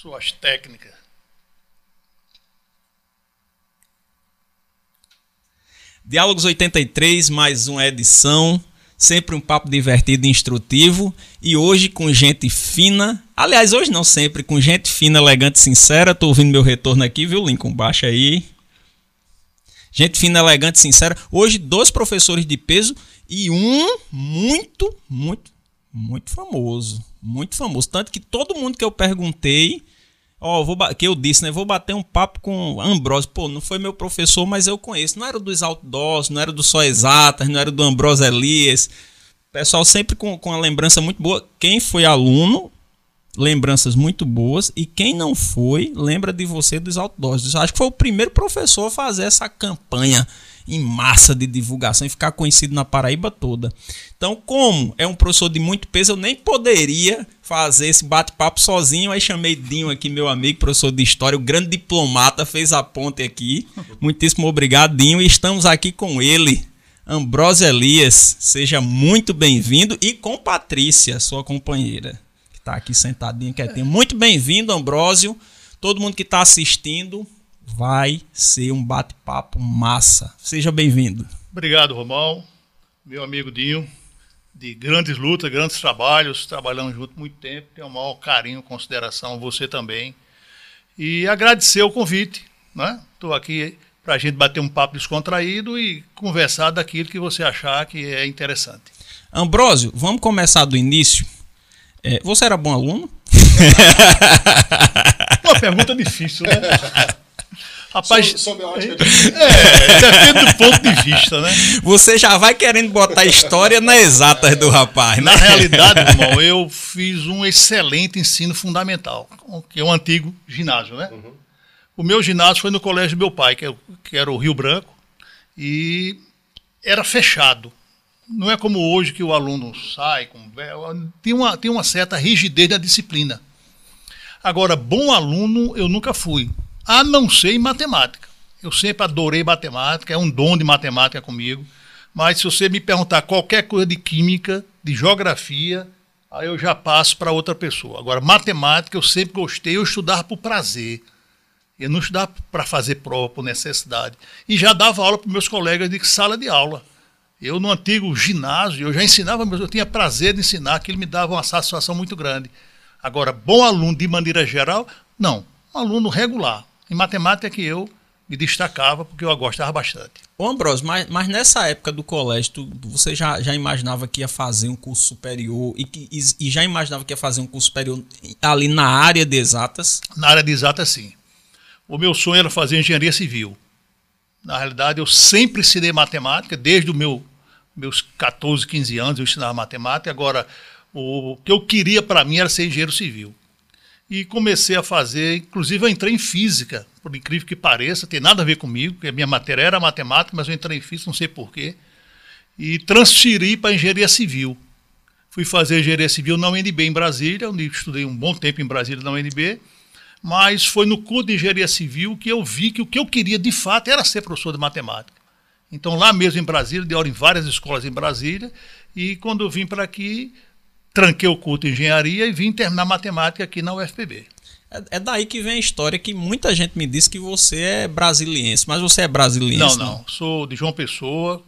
suas técnicas. Diálogos 83, mais uma edição. Sempre um papo divertido e instrutivo. E hoje com gente fina. Aliás, hoje não sempre, com gente fina, elegante sincera. Tô ouvindo meu retorno aqui, viu, Lincoln? Baixa aí. Gente fina, elegante sincera. Hoje, dois professores de peso e um muito, muito, muito famoso. Muito famoso. Tanto que todo mundo que eu perguntei Ó, oh, que eu disse, né? Vou bater um papo com Ambrosio. Pô, não foi meu professor, mas eu conheço. Não era dos outdoors, não era do Só Exatas, não era do Ambrosio Elias. Pessoal sempre com, com uma lembrança muito boa. Quem foi aluno, lembranças muito boas. E quem não foi, lembra de você dos outdoors. Acho que foi o primeiro professor a fazer essa campanha em massa de divulgação e ficar conhecido na Paraíba toda. Então, como é um professor de muito peso, eu nem poderia fazer esse bate-papo sozinho. Aí chamei Dinho aqui, meu amigo, professor de história, o grande diplomata, fez a ponte aqui. Muitíssimo obrigado, Dinho. E estamos aqui com ele, Ambrosio Elias. Seja muito bem-vindo. E com Patrícia, sua companheira, que está aqui sentadinha, quietinha. Muito bem-vindo, Ambrósio. Todo mundo que está assistindo, vai ser um bate-papo massa. Seja bem-vindo. Obrigado, Romão. Meu amigo Dinho, de grandes lutas, grandes trabalhos, trabalhamos juntos muito tempo, tenho o maior carinho, consideração, você também. E agradecer o convite, né? Estou aqui para a gente bater um papo descontraído e conversar daquilo que você achar que é interessante. Ambrósio, vamos começar do início. É, você era bom aluno? Uma pergunta difícil, né? Rapaz, sob, sob a ótica de... é, depende do ponto de vista, né? Você já vai querendo botar história na exatas do rapaz, né? Na realidade, irmão, eu fiz um excelente ensino fundamental, que é um antigo ginásio, né? Uhum. O meu ginásio foi no colégio do meu pai, que, é, que era o Rio Branco, e era fechado. Não é como hoje que o aluno sai com. Tem uma, tem uma certa rigidez da disciplina. Agora, bom aluno eu nunca fui a não ser em matemática. Eu sempre adorei matemática, é um dom de matemática comigo. Mas se você me perguntar qualquer coisa de química, de geografia, aí eu já passo para outra pessoa. Agora, matemática eu sempre gostei, eu estudava por prazer. Eu não estudava para fazer prova, por necessidade. E já dava aula para meus colegas de sala de aula. Eu, no antigo ginásio, eu já ensinava, mas eu tinha prazer de ensinar, aquilo me dava uma satisfação muito grande. Agora, bom aluno de maneira geral, não. Um aluno regular. Em matemática que eu me destacava porque eu gostava bastante. Ô Ambrosio, mas, mas nessa época do colégio, tu, você já, já imaginava que ia fazer um curso superior e, que, e, e, já imaginava que ia fazer um curso superior ali na área de exatas? Na área de exatas, sim. O meu sonho era fazer engenharia civil. Na realidade, eu sempre ensinei matemática, desde os meu, meus 14, 15 anos eu ensinava matemática. Agora, o que eu queria para mim era ser engenheiro civil e comecei a fazer, inclusive eu entrei em física, por incrível que pareça, tem nada a ver comigo, porque a minha matéria era matemática, mas eu entrei em física, não sei porquê, e transferi para engenharia civil. Fui fazer engenharia civil na UNB em Brasília, onde estudei um bom tempo em Brasília na UNB, mas foi no curso de engenharia civil que eu vi que o que eu queria de fato era ser professor de matemática. Então lá mesmo em Brasília, dei aula em várias escolas em Brasília, e quando eu vim para aqui, tranquei o curso de engenharia e vim terminar matemática aqui na UFPB. É, é, daí que vem a história que muita gente me disse que você é brasiliense, mas você é brasiliense? Não, não. não. Sou de João Pessoa,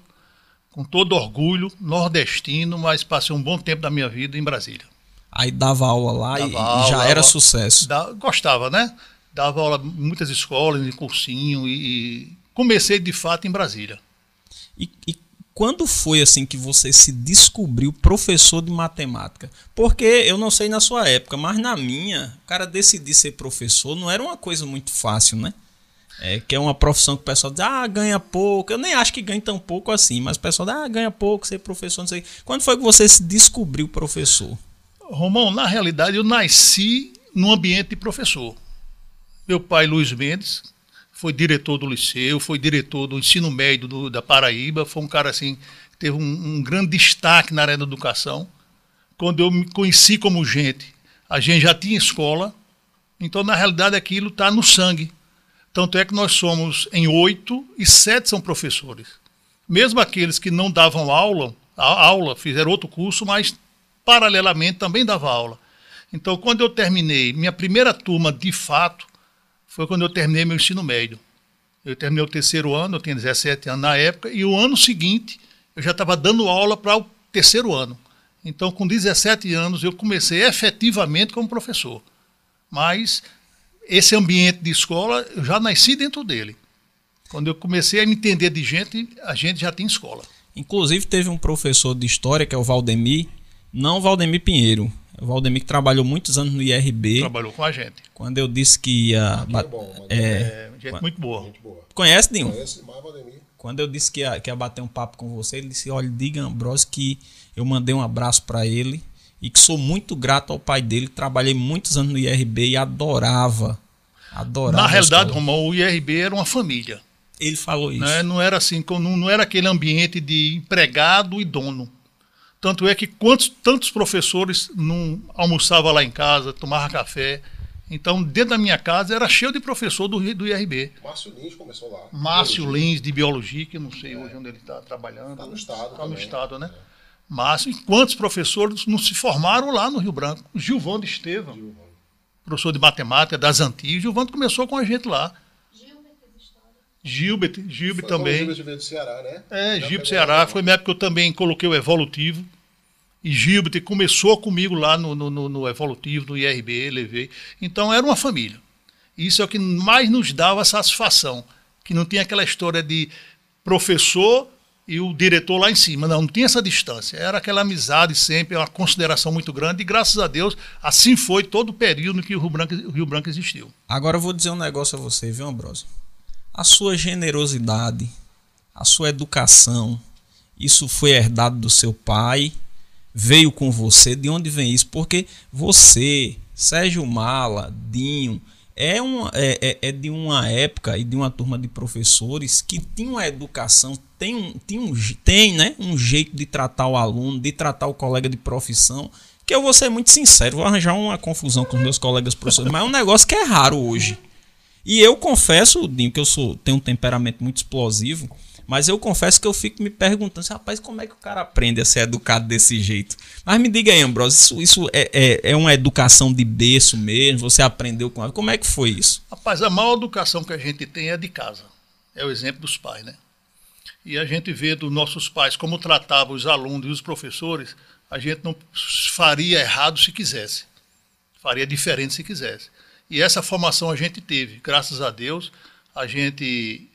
com todo orgulho, nordestino, mas passei um bom tempo da minha vida em Brasília. Aí dava aula lá dava e, aula, já era sucesso. Da, gostava, né? Dava aula em muitas escolas, em cursinho e, e comecei de fato em Brasília. E, e quando foi assim que você se descobriu professor de matemática? Porque eu não sei na sua época, mas na minha, o cara decidir ser professor não era uma coisa muito fácil, né? É, que é uma profissão que o pessoal diz, ah, ganha pouco. Eu nem acho que ganha tão pouco assim, mas o pessoal diz, ah, ganha pouco, ser professor, não sei. Quando foi que você se descobriu professor? Romão, na realidade eu nasci num ambiente de professor. Meu pai, Luiz Mendes, foi diretor do liceu, foi diretor do ensino médio do, da Paraíba, foi um cara assim teve um, um, grande destaque na área da educação. Quando eu me conheci como gente, a gente já tinha escola, então na realidade aquilo está no sangue. Tanto é que nós somos em oito e sete são professores. Mesmo aqueles que não davam aula, a aula, fizeram outro curso, mas paralelamente também dava aula. Então, quando eu terminei, minha primeira turma, de fato, foi quando eu terminei meu ensino médio. Eu terminei o terceiro ano, eu tinha 17 anos na época, e o ano seguinte eu já estava dando aula para o terceiro ano. Então, com 17 anos, eu comecei efetivamente como professor. Mas esse ambiente de escola, eu já nasci dentro dele. Quando eu comecei a me entender de gente, a gente já tinha escola. Inclusive, teve um professor de história, que é o Valdemir, não Valdemir Pinheiro, o Valdemir que trabalhou muitos anos no IRB. Trabalhou com a gente. Quando eu disse que ia. É, bom, é, é, gente muito boa. Gente boa. Conhece, Dinho? Conhece demais, Valdemir. Quando eu disse que ia, que ia bater um papo com você, ele disse: Olha, diga Ambrose que eu mandei um abraço para ele e que sou muito grato ao pai dele. Trabalhei muitos anos no IRB e adorava. Adorava. Na realidade, Romão, o IRB era uma família. Ele falou isso. Né? Não era assim, não, não era aquele ambiente de empregado e dono. Tanto é que quantos tantos professores não almoçavam lá em casa, tomavam café. Então, dentro da minha casa era cheio de professor do, do IRB. Márcio Lins começou lá. Márcio biologia. Lins, de biologia, que eu não sei é. hoje onde ele está trabalhando. Está no estado. Está no estado, né? É. Márcio, e quantos professores não se formaram lá no Rio Branco? Gilvando Estevam, Gilvando. professor de matemática das antigas. Gilvando começou com a gente lá. Gilbert, Gilbert também. Gilbert veio do Ceará, né? É, Gilbert Ceará. Foi na época que eu também coloquei o evolutivo. E Gilbert começou comigo lá no, no, no evolutivo, no IRB, levei. Então era uma família. Isso é o que mais nos dava satisfação. Que não tinha aquela história de professor e o diretor lá em cima. Não, não tinha essa distância. Era aquela amizade sempre, uma consideração muito grande. E graças a Deus, assim foi todo o período em que o Rio Branco, o Rio Branco existiu. Agora eu vou dizer um negócio a você, viu, Ambrosio? A sua generosidade, a sua educação, isso foi herdado do seu pai, veio com você. De onde vem isso? Porque você, Sérgio Mala, Dinho, é, um, é, é, é, de uma época e de uma turma de professores que tinham a educação, tem, um, tem, um, tem né, um jeito de tratar o aluno, de tratar o colega de profissão, que eu vou ser muito sincero, vou arranjar uma confusão com os meus colegas professores, mas é um negócio que é raro hoje. E eu confesso, Dinho, que eu sou, tenho um temperamento muito explosivo, mas eu confesso que eu fico me perguntando, assim, rapaz, como é que o cara aprende a ser educado desse jeito? Mas me diga aí, Ambrosio, isso, isso é, é, é, uma educação de berço mesmo? Você aprendeu com ela? Como é que foi isso? Rapaz, a maior educação que a gente tem é de casa. É o exemplo dos pais, né? E a gente vê dos nossos pais como tratavam os alunos e os professores, a gente não faria errado se quisesse. Faria diferente se quisesse. E essa formação a gente teve, graças a Deus, a gente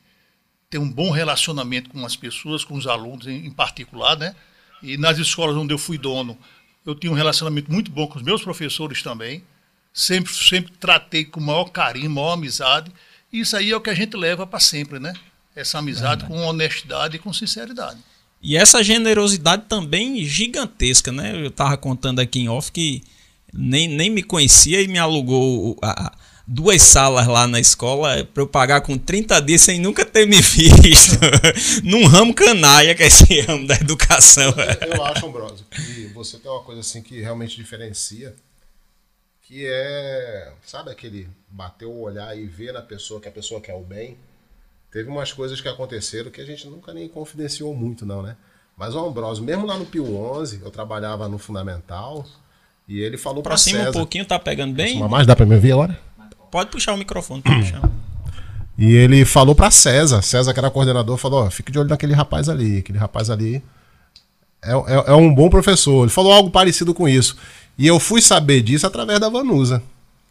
tem um bom relacionamento com as pessoas, com os alunos em, particular, né? E nas escolas onde eu fui dono, eu tinha um relacionamento muito bom com os meus professores também. Sempre, sempre tratei com maior carinho, maior amizade. E isso aí é o que a gente leva para sempre, né? Essa amizade com honestidade e com sinceridade. E essa generosidade também gigantesca, né? Eu estava contando aqui em off que nem, nem me conhecia e me alugou a, duas salas lá na escola para eu pagar com 30 dias sem nunca ter me visto. Num ramo canalha, que é esse ramo da educação. Eu, eu acho, Ambrosio, que você tem uma coisa assim que realmente diferencia, que é, sabe aquele bater o olhar e ver na pessoa que a pessoa quer o bem? Teve umas coisas que aconteceram que a gente nunca nem confidenciou muito, não, né? Mas o Ambrosio, mesmo lá no Pio 11, eu trabalhava no Fundamental, e ele falou para cima César, um pouquinho, tá pegando bem? mais, dá para me ouvir agora? Pode puxar o microfone, pode puxar. E ele falou para César, César que era coordenador, falou, ó, fique de olho naquele rapaz ali, aquele rapaz ali é, é, é, um bom professor. Ele falou algo parecido com isso. E eu fui saber disso através da Vanusa.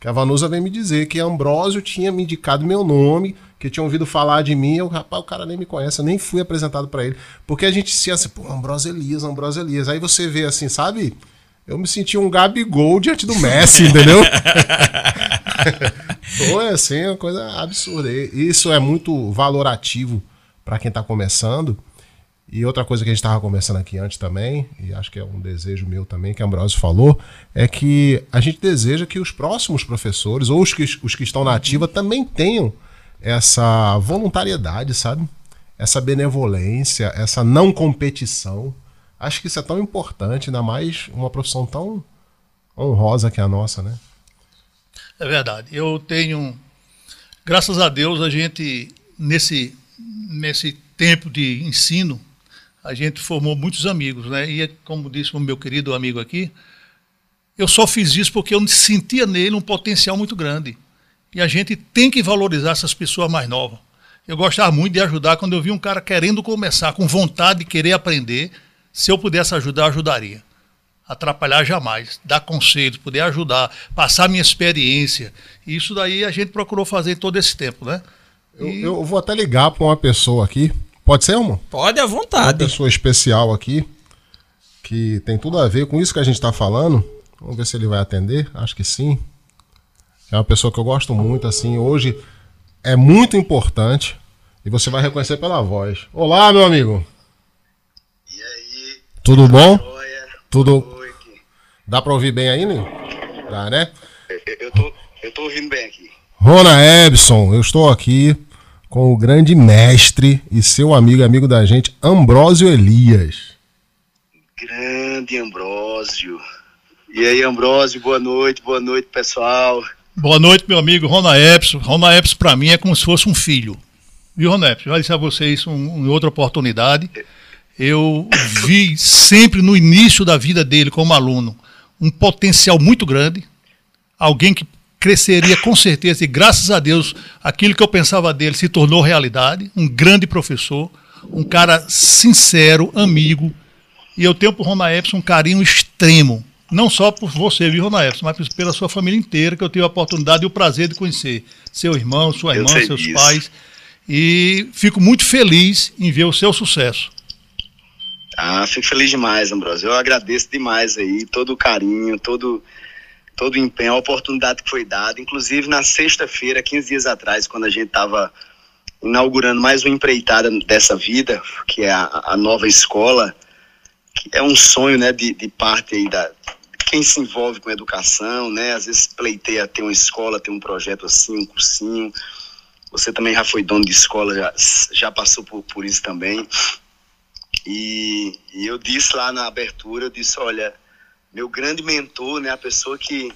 Que a Vanusa veio me dizer que Ambrósio tinha me indicado meu nome, que tinha ouvido falar de mim. Eu, rapaz, o cara nem me conhece, eu nem fui apresentado para ele. Porque a gente se assim, pô, Ambrósio Elias, Ambrósio Elias. Aí você vê assim, sabe? Eu me senti um Gabigol diante do Messi, entendeu? Foi assim, uma coisa absurda. Isso é muito valorativo para quem está começando. E outra coisa que a gente estava conversando aqui antes também, e acho que é um desejo meu também, que a Ambrosio falou, é que a gente deseja que os próximos professores, ou os que, os que estão na ativa, também tenham essa voluntariedade, sabe? Essa benevolência, essa não competição Acho que isso é tão importante, ainda mais uma profissão tão honrosa que é a nossa, né? É verdade. Eu tenho, graças a Deus, a gente nesse nesse tempo de ensino, a gente formou muitos amigos, né? E como disse o meu querido amigo aqui, Eu só fiz isso porque eu sentia nele um potencial muito grande. E a gente tem que valorizar essas pessoas mais novas. Eu gostava muito de ajudar quando eu vi um cara querendo começar, com vontade de querer aprender. Se eu pudesse ajudar, ajudaria. Atrapalhar jamais. Dar conselhos, poder ajudar, passar minha experiência. Isso daí a gente procurou fazer todo esse tempo, né? Eu, eu vou até ligar para uma pessoa aqui. Pode ser, irmão? Pode, à vontade. Uma pessoa especial aqui, que tem tudo a ver com isso que a gente está falando. Vamos ver se ele vai atender. Acho que sim. É uma pessoa que eu gosto muito, assim. Hoje é muito importante e você vai reconhecer pela voz. Olá, meu amigo. Tudo bom? Joia. Tudo. Dá para ouvir bem aí, né? Dá, né? Eu, eu, tô, eu tô ouvindo bem aqui. Rona Ebson, eu estou aqui com o grande mestre e seu amigo, amigo da gente, Ambrósio Elias. Grande Ambrósio. E aí, Ambrósio, boa noite, boa noite, pessoal. Boa noite, meu amigo Rona Epson. Rona Epson, para mim, é como se fosse um filho. Viu, Rona Epson? Já disse a vocês um, em outra oportunidade. Eu vi sempre no início da vida dele como aluno um potencial muito grande. Alguém que cresceria com certeza, e graças a Deus, aquilo que eu pensava dele se tornou realidade. Um grande professor, um cara sincero, amigo. E eu tenho por Rona Epson um carinho extremo não só por você, viu, Ronaelson, mas pela sua família inteira, que eu tive a oportunidade e o prazer de conhecer. Seu irmão, sua irmã, seus disso. pais. E fico muito feliz em ver o seu sucesso. Ah, fico feliz demais, Ambrosio. Eu agradeço demais aí todo o carinho, todo, todo o empenho, a oportunidade que foi dada. Inclusive, na sexta-feira, 15 dias atrás, quando a gente estava inaugurando mais uma empreitada dessa vida, que é a, a nova escola, que é um sonho né, de, de parte aí da, quem se envolve com educação, né? Às vezes pleiteia ter uma escola, ter um projeto assim, um cursinho. Você também já foi dono de escola, já, já passou por, por isso também. E, e eu disse lá na abertura, eu disse, olha, meu grande mentor, né, a pessoa que,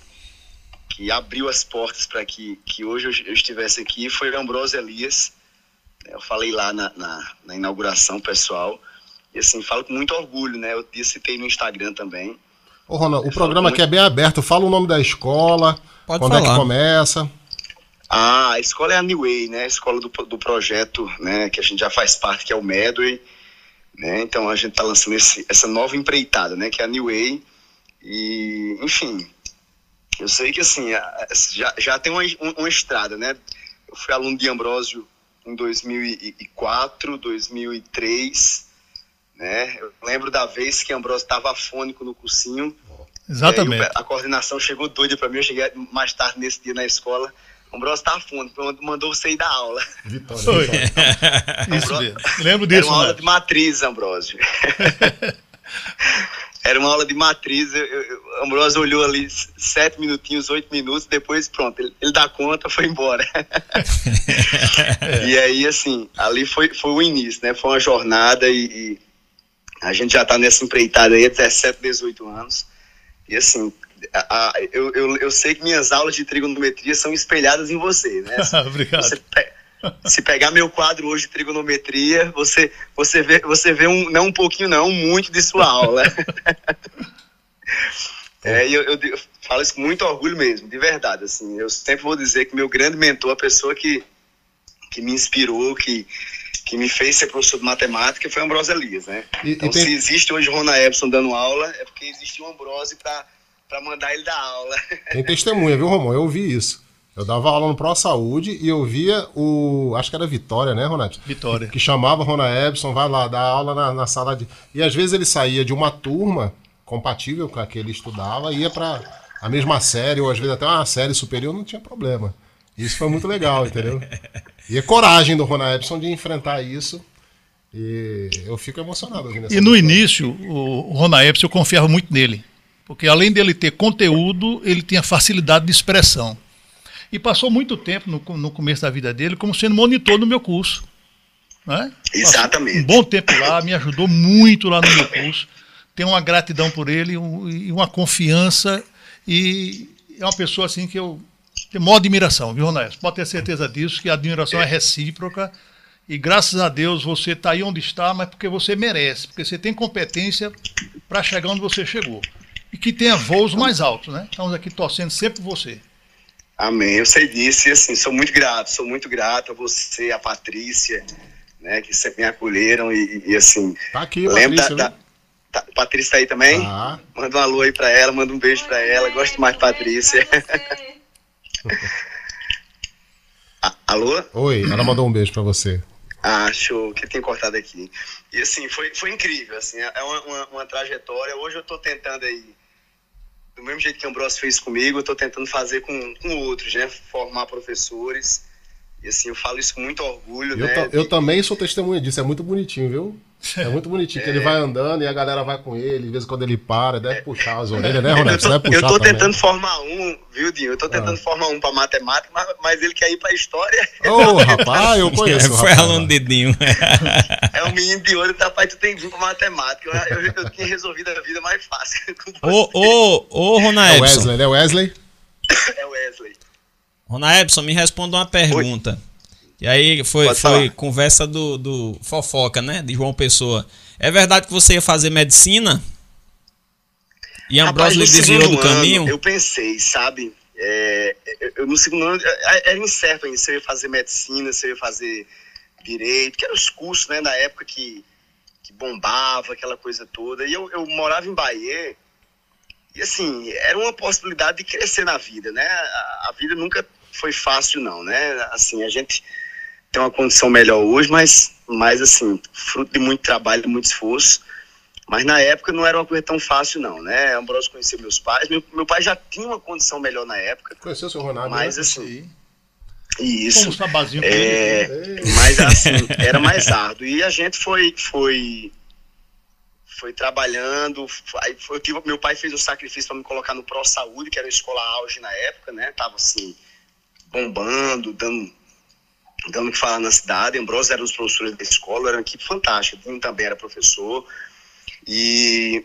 que abriu as portas para que, que hoje eu, eu, estivesse aqui foi Ambrosio Elias. Eu falei lá na, na, na, inauguração pessoal. E assim, falo com muito orgulho, né? Eu citei no Instagram também. Ô, Ronald, o programa aqui é bem aberto. Fala o nome da escola, Pode quando falar. é que começa. Ah, a escola é a New Way, né? A escola do, do projeto, né? Que a gente já faz parte, que é o Medway. Né? Então a gente está lançando esse, essa nova empreitada, né? Que é a New Way. E, enfim, eu sei que assim, já, já tem uma, uma estrada, né? Eu fui aluno de Ambrósio em 2004, 2003 né? Eu lembro da vez que Ambrosio estava afônico no cursinho. Exatamente. a coordenação chegou doida para mim. Eu cheguei mais tarde nesse dia na escola. Ambrosio estava afônico, mandou você ir da aula. Vitória. Foi. Isso mesmo. Lembro disso. Era uma aula de matriz, Ambrosio. Era uma aula de matriz. Eu, eu, Ambrosio olhou ali sete minutinhos, oito minutos, depois pronto, ele, ele dá conta, foi embora. é. E aí, assim, ali foi, foi o início, né? Foi uma jornada e, e a gente já está nessa empreitada aí há 17, 18 anos. E assim, a, a, eu, eu, eu sei que minhas aulas de trigonometria são espelhadas em você, né? Obrigado. Você pe se pegar meu quadro hoje de trigonometria, você, você vê, você vê um, não um pouquinho, não, muito de sua aula. é, eu, eu, eu, falo isso com muito orgulho mesmo, de verdade. Assim, eu sempre vou dizer que meu grande mentor, a pessoa que, que me inspirou, que, que me fez ser professor de matemática foi Ambrosio Elias, né? E, então, e tem... se existe hoje Rona Epson dando aula, é porque existe um Ambrosio para mandar ele dar aula. Tem testemunha, viu, Romão? Eu ouvi isso. Eu dava aula no Pro Saúde e eu via o. Acho que era Vitória, né, Ronaldo? Vitória. Que chamava Rona Epson, vai lá, dar aula na, na, sala de. E às vezes ele saía de uma turma compatível com a que ele estudava, ia para a mesma série, ou às vezes até uma série superior, não tinha problema. Isso foi muito legal, entendeu? E a coragem do Rona Epson de enfrentar isso. E eu fico emocionado. E no início, o Rona Epson, eu confiava muito nele. Porque além dele ter conteúdo, ele tinha facilidade de expressão. E passou muito tempo no, no começo da vida dele como sendo monitor no meu curso. Né? Exatamente. um bom tempo lá, me ajudou muito lá no meu curso. Tenho uma gratidão por ele e uma confiança. E é uma pessoa assim que eu tenho maior admiração, viu, Ronaldo? Pode ter certeza disso, que a admiração é, é recíproca. E graças a Deus você está aí onde está, mas porque você merece, porque você tem competência para chegar onde você chegou. E que tenha voos mais altos, né? Estamos aqui torcendo sempre por você. Amém, eu sei disso e assim, sou muito grato, sou muito grato a você, a Patrícia, né, que sempre me acolheram e, e assim. Tá aqui, lembra Patrícia. da, da, tá, Patrícia tá aí também? Ah, Manda um alô aí pra ela, manda um beijo pra ela, gosto mais de Patrícia. Alô? oi, ela mandou um beijo pra você. Ah, show, que tem cortado aqui. E assim, foi, foi incrível, assim, é uma, uma, uma trajetória. Hoje eu tô tentando aí, do mesmo jeito que o Ambrosio fez comigo, eu tô tentando fazer com, com outros, né? Formar professores. E assim, eu falo isso com muito orgulho, Eu, né? eu também sou testemunha disso, é muito bonitinho, viu? É muito bonitinho, que ele vai andando e a galera vai com ele, de vez em quando ele para, deve puxar as orelhas, né, eu Ronaldo? Você tô, deve puxar eu tô também. tentando formar um, viu, Dinho? Eu tô tentando Ah. formar um pra matemática, mas, mas ele quer ir pra história. Ô, rapaz, eu conheço. o Foi rapaz, aluno lá. dedinho. É um menino de tá, pai, tu tem vir pra matemática. Eu, eu, eu tinha resolvido a vida mais fácil. ô, ô, ô, É Rona o. Wesley, né? Wesley? É Wesley. Rona Epson, me responda uma pergunta. E aí foi, foi conversa do, do fofoca, né? De João Pessoa. É verdade que você ia fazer medicina? E Rapaz, Ambrosio lhe no desviou do caminho? ano, eu pensei, sabe? É, eu- eu, no segundo ano, é, era incerto ainda se eu ia fazer medicina, se eu ia fazer direito, que eram os cursos, né, na época que, que bombava, aquela coisa toda. E eu, eu morava em Bahia, e assim, era uma possibilidade de crescer na vida, né? A, a vida nunca foi fácil, não, né? Assim, a gente tem uma condição melhor hoje, mas, mas assim, fruto de muito trabalho, de muito esforço. Mas na época não era uma coisa tão fácil, não, né? Ambrosio conheceu meus pais. Meu, meu pai já tinha uma condição melhor na época. Conheceu o seu Ronaldo? Mas né? assim, isso. É, ele. mas assim, era mais árduo. E a gente foi, foi, foi trabalhando. Aí foi, tive- meu pai fez um sacrifício para me colocar no Pro Saúde, que era uma escola auge na época, né? Tava assim, bombando, dando, dando o que falar na cidade. Ambrosio era um dos professores da escola, era uma equipe fantástica. Dinho também era professor. E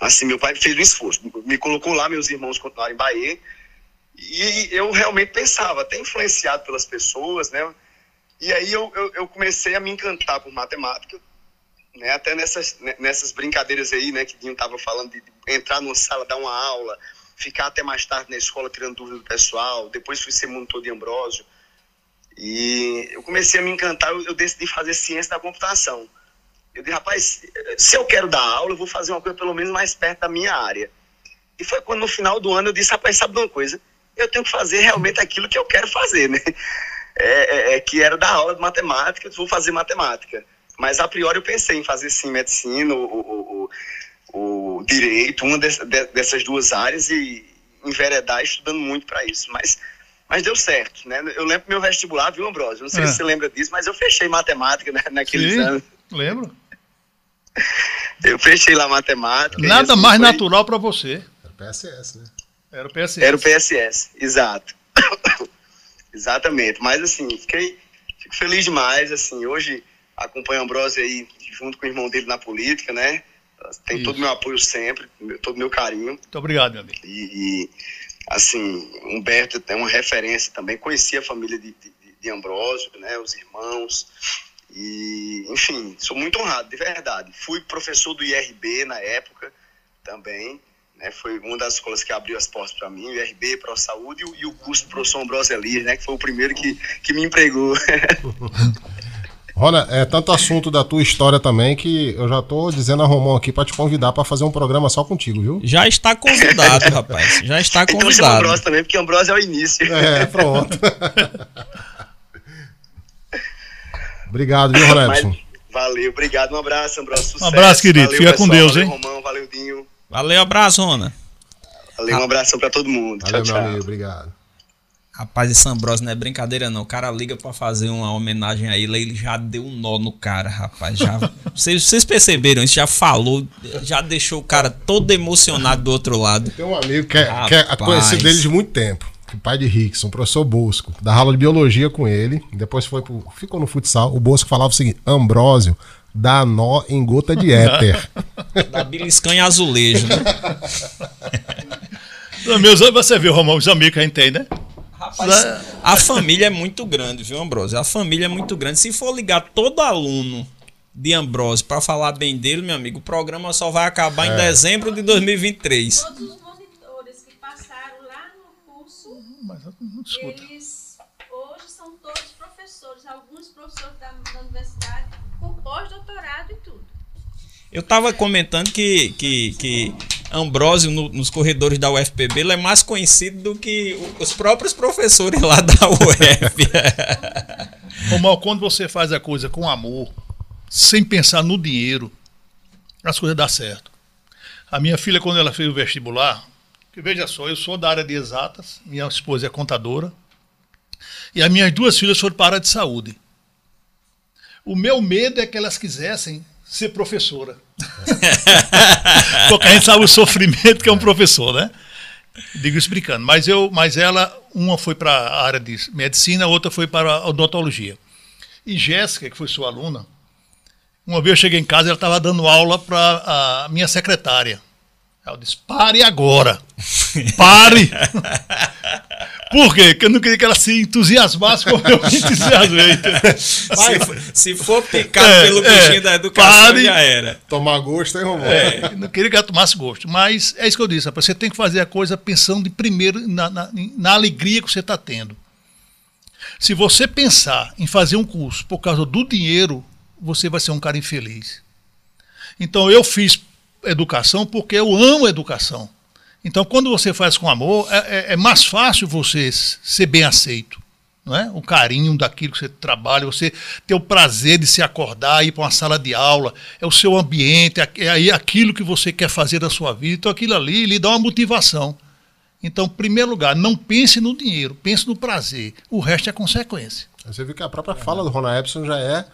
assim, meu pai fez um esforço. Me colocou lá, meus irmãos continuaram em Bahia. E eu realmente pensava, até influenciado pelas pessoas, né? E aí eu, eu, eu comecei a me encantar por matemática, né? Até nessas, né, nessas brincadeiras aí, né? Que Dinho estava falando de entrar numa sala, dar uma aula, ficar até mais tarde na escola tirando dúvida do pessoal. Depois fui ser monitor de Ambrósio. E eu comecei a me encantar, eu, eu decidi fazer ciência da computação. Eu disse, rapaz, se eu quero dar aula, eu vou fazer uma coisa pelo menos mais perto da minha área. E foi quando no final do ano eu disse, rapaz, sabe de uma coisa? Eu tenho que fazer realmente aquilo que eu quero fazer, né? É, é- é que era dar aula de matemática, eu vou fazer matemática. Mas a priori eu pensei em fazer sim medicina, o, o, direito, uma des- de- dessas duas áreas e enveredar estudando muito para isso. Mas, mas deu certo, né? Eu lembro meu vestibular, viu, Ambrosio? Não sei É. se você lembra disso, mas eu fechei matemática né, naqueles Sim. anos. Lembro? Eu fechei lá matemática. Nada assim, mais foi- natural para você. Era PSS, né? Era o PSS. Era o PSS, exato. Exatamente. Mas assim, fiquei fico feliz demais. Assim, hoje acompanho o Ambrosio aí junto com o irmão dele na política, né? Tem todo o Isso. meu apoio sempre, todo o meu carinho. Muito obrigado, meu amigo. E, e, assim, Humberto é uma referência também. Conheci a família de, de, de Ambrósio, né? Os irmãos. E, enfim, sou muito honrado, de verdade. Fui professor do IRB na época também. Né, foi uma das escolas que abriu as portas para mim, o IRB, Pro Saúde e o, curso do professor Ambrosio Elias, né, que foi o primeiro que, que me empregou. Rona, é tanto assunto da tua história também que eu já tô dizendo a Romão aqui pra te convidar pra fazer um programa só contigo, viu? Já está convidado, rapaz. Já está então chama convidado. Ambrosio também, porque Ambrosio é o início. É, pronto. Obrigado, viu, Mas, Ronaldson? valeu, obrigado, um abraço, Ambrosio, sucesso. Um abraço, querido. Valeu, Fica com pessoal, Deus, valeu, hein? Romão, valeu, Dinho. Valeu, abraço, Rona. Valeu, um abração pra todo mundo. Valeu, tchau, meu tchau. amigo, obrigado. Rapaz, esse Ambrosio não é brincadeira, não. O cara liga pra fazer uma homenagem a ele, ele já deu um nó no cara, rapaz. Já, vocês, vocês perceberam isso? Já falou, já deixou o cara todo emocionado do outro lado. Tem um amigo que é, que é conhecido dele de muito tempo. O pai de Rickson, professor Bosco, da aula de biologia com ele. Depois foi pro, ficou no futsal. O Bosco falava o seguinte: Ambrósio dá nó em gota de éter. Da beliscanha azulejo, né? Meus, você viu, Romão, os amigos que a gente tem, né? Rapaz, a família é muito grande, viu, Ambrosio? A família é muito grande. Se for ligar todo aluno de Ambrosio para falar bem dele, meu amigo, o programa só vai acabar é. em dezembro de 2023. Todos os monitores que passaram lá no curso, eles hoje são todos professores, alguns professores da, da universidade com pós-doutorado e tudo. Eu estava comentando que, que, que Ambrósio no, nos corredores da UFPB ele é mais conhecido do que os próprios professores lá da UF. Romal, quando você faz a coisa com amor, sem pensar no dinheiro, as coisas dão certo. A minha filha, quando ela fez o vestibular, que veja só, eu sou da área de exatas, minha esposa é contadora, e as minhas duas filhas foram para a área de saúde. O meu medo é que elas quisessem ser professora. Porque a gente sabe o sofrimento que é um professor, né? Digo explicando. Mas, eu, mas ela, uma foi para a área de medicina, outra foi para a odontologia. E Jéssica, que foi sua aluna, uma vez eu cheguei em casa ela estava dando aula para a minha secretária. Ela disse: pare agora! Pare! Por quê? Porque eu não queria que ela se entusiasmasse como eu me entusiasmei. se, se for picado é, pelo é, bichinho da educação, pare, já era. Tomar gosto, hein, Romão? É, não queria que ela tomasse gosto. Mas é isso que eu disse, rapaz, você tem que fazer a coisa pensando de primeiro na, na, na alegria que você está tendo. Se você pensar em fazer um curso por causa do dinheiro, você vai ser um cara infeliz. Então eu fiz educação porque eu amo educação. Então, quando você faz com amor, é, é, é mais fácil você ser bem aceito. É? O carinho daquilo que você trabalha, você ter o prazer de se acordar, ir para uma sala de aula, é o seu ambiente, é, é aquilo que você quer fazer da sua vida. Então, aquilo ali lhe dá uma motivação. Então, em primeiro lugar, não pense no dinheiro, pense no prazer. O resto é consequência. Você viu que a própria fala do Ronald Epson já é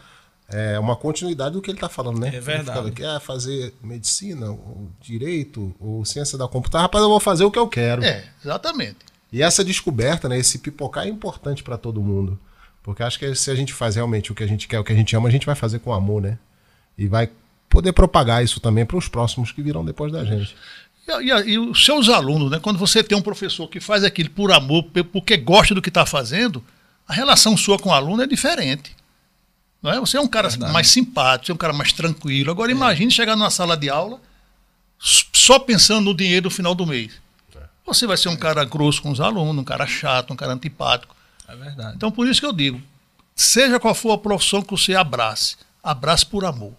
é uma continuidade do que ele está falando, né? É verdade. Ele quer fazer medicina, ou direito, ou ciência da computação. Rapaz, eu vou fazer o que eu quero. É, exatamente. E essa descoberta, né, esse pipocar é importante para todo mundo. Porque acho que se a gente faz realmente o que a gente quer, o que a gente ama, a gente vai fazer com amor, né? E vai poder propagar isso também para os próximos que virão depois da gente. E, e, e, os seus alunos, né? Quando você tem um professor que faz aquilo por amor, porque gosta do que está fazendo, a relação sua com o aluno é diferente. Não é? Você é um cara Verdade. mais simpático, você é um cara mais tranquilo. Agora é. imagine chegar numa sala de aula só pensando no dinheiro no final do mês. É. Você vai ser um cara grosso com os alunos, um cara chato, um cara antipático. É verdade. Então por isso que eu digo, seja qual for a profissão que você abrace, abrace por amor.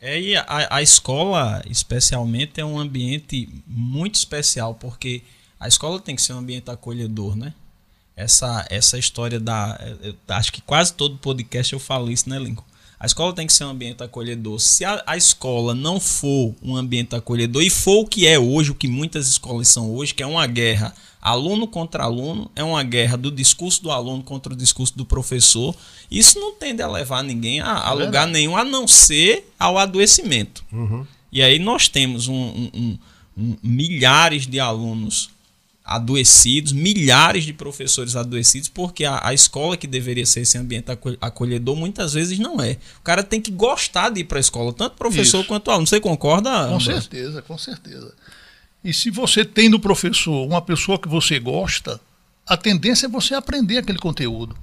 É, e a, a escola, especialmente, é um ambiente muito especial, porque a escola tem que ser um ambiente acolhedor, né? Essa, essa história da. Eu acho que quase todo podcast eu falo isso, né, Lincoln? A escola tem que ser um ambiente acolhedor. Se a, a, escola não for um ambiente acolhedor, e for o que é hoje, o que muitas escolas são hoje, que é uma guerra aluno contra aluno, é uma guerra do discurso do aluno contra o discurso do professor, isso não tende a levar ninguém a, a é lugar nenhum, a não ser ao adoecimento. Uhum. E aí nós temos um, um, um, milhares de alunos adoecidos, milhares de professores adoecidos, porque a, a, escola que deveria ser esse ambiente acolhedor muitas vezes não é. O cara tem que gostar de ir para a escola, tanto professor Isso. quanto aluno. Você concorda? Com certeza, com certeza. E se você tem no professor uma pessoa que você gosta, a tendência é você aprender aquele conteúdo.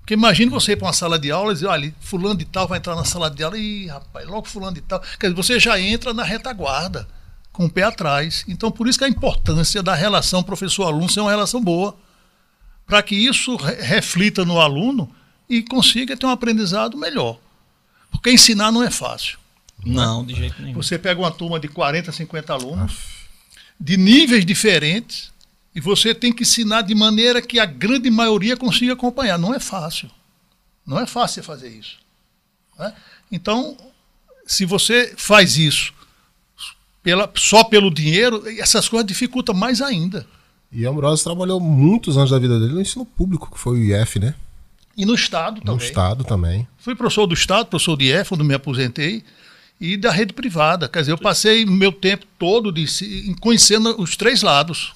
Porque imagine você ir para uma sala de aula e dizer, olha, fulano de tal vai entrar na sala de aula e, rapaz, logo fulano de tal. Quer dizer, você já entra na retaguarda com o pé atrás. Então, por isso que a importância da relação professor-aluno ser uma relação boa, para que isso reflita no aluno e consiga ter um aprendizado melhor. Porque ensinar não é fácil. Não, de jeito nenhum. Você pega uma turma de 40, 50 alunos, de níveis diferentes, e você tem que ensinar de maneira que a grande maioria consiga acompanhar. Não é fácil. Não é fácil fazer isso. Né? Então, se você faz isso pela, só pelo dinheiro, essas coisas dificultam mais ainda. E Ambrosio trabalhou muitos anos da vida dele no ensino público, que foi o IF, né? E no Estado também. No Estado também. Fui professor do Estado, professor de IF, quando me aposentei, e da rede privada. Quer dizer, eu passei meu tempo todo de, conhecendo os três lados.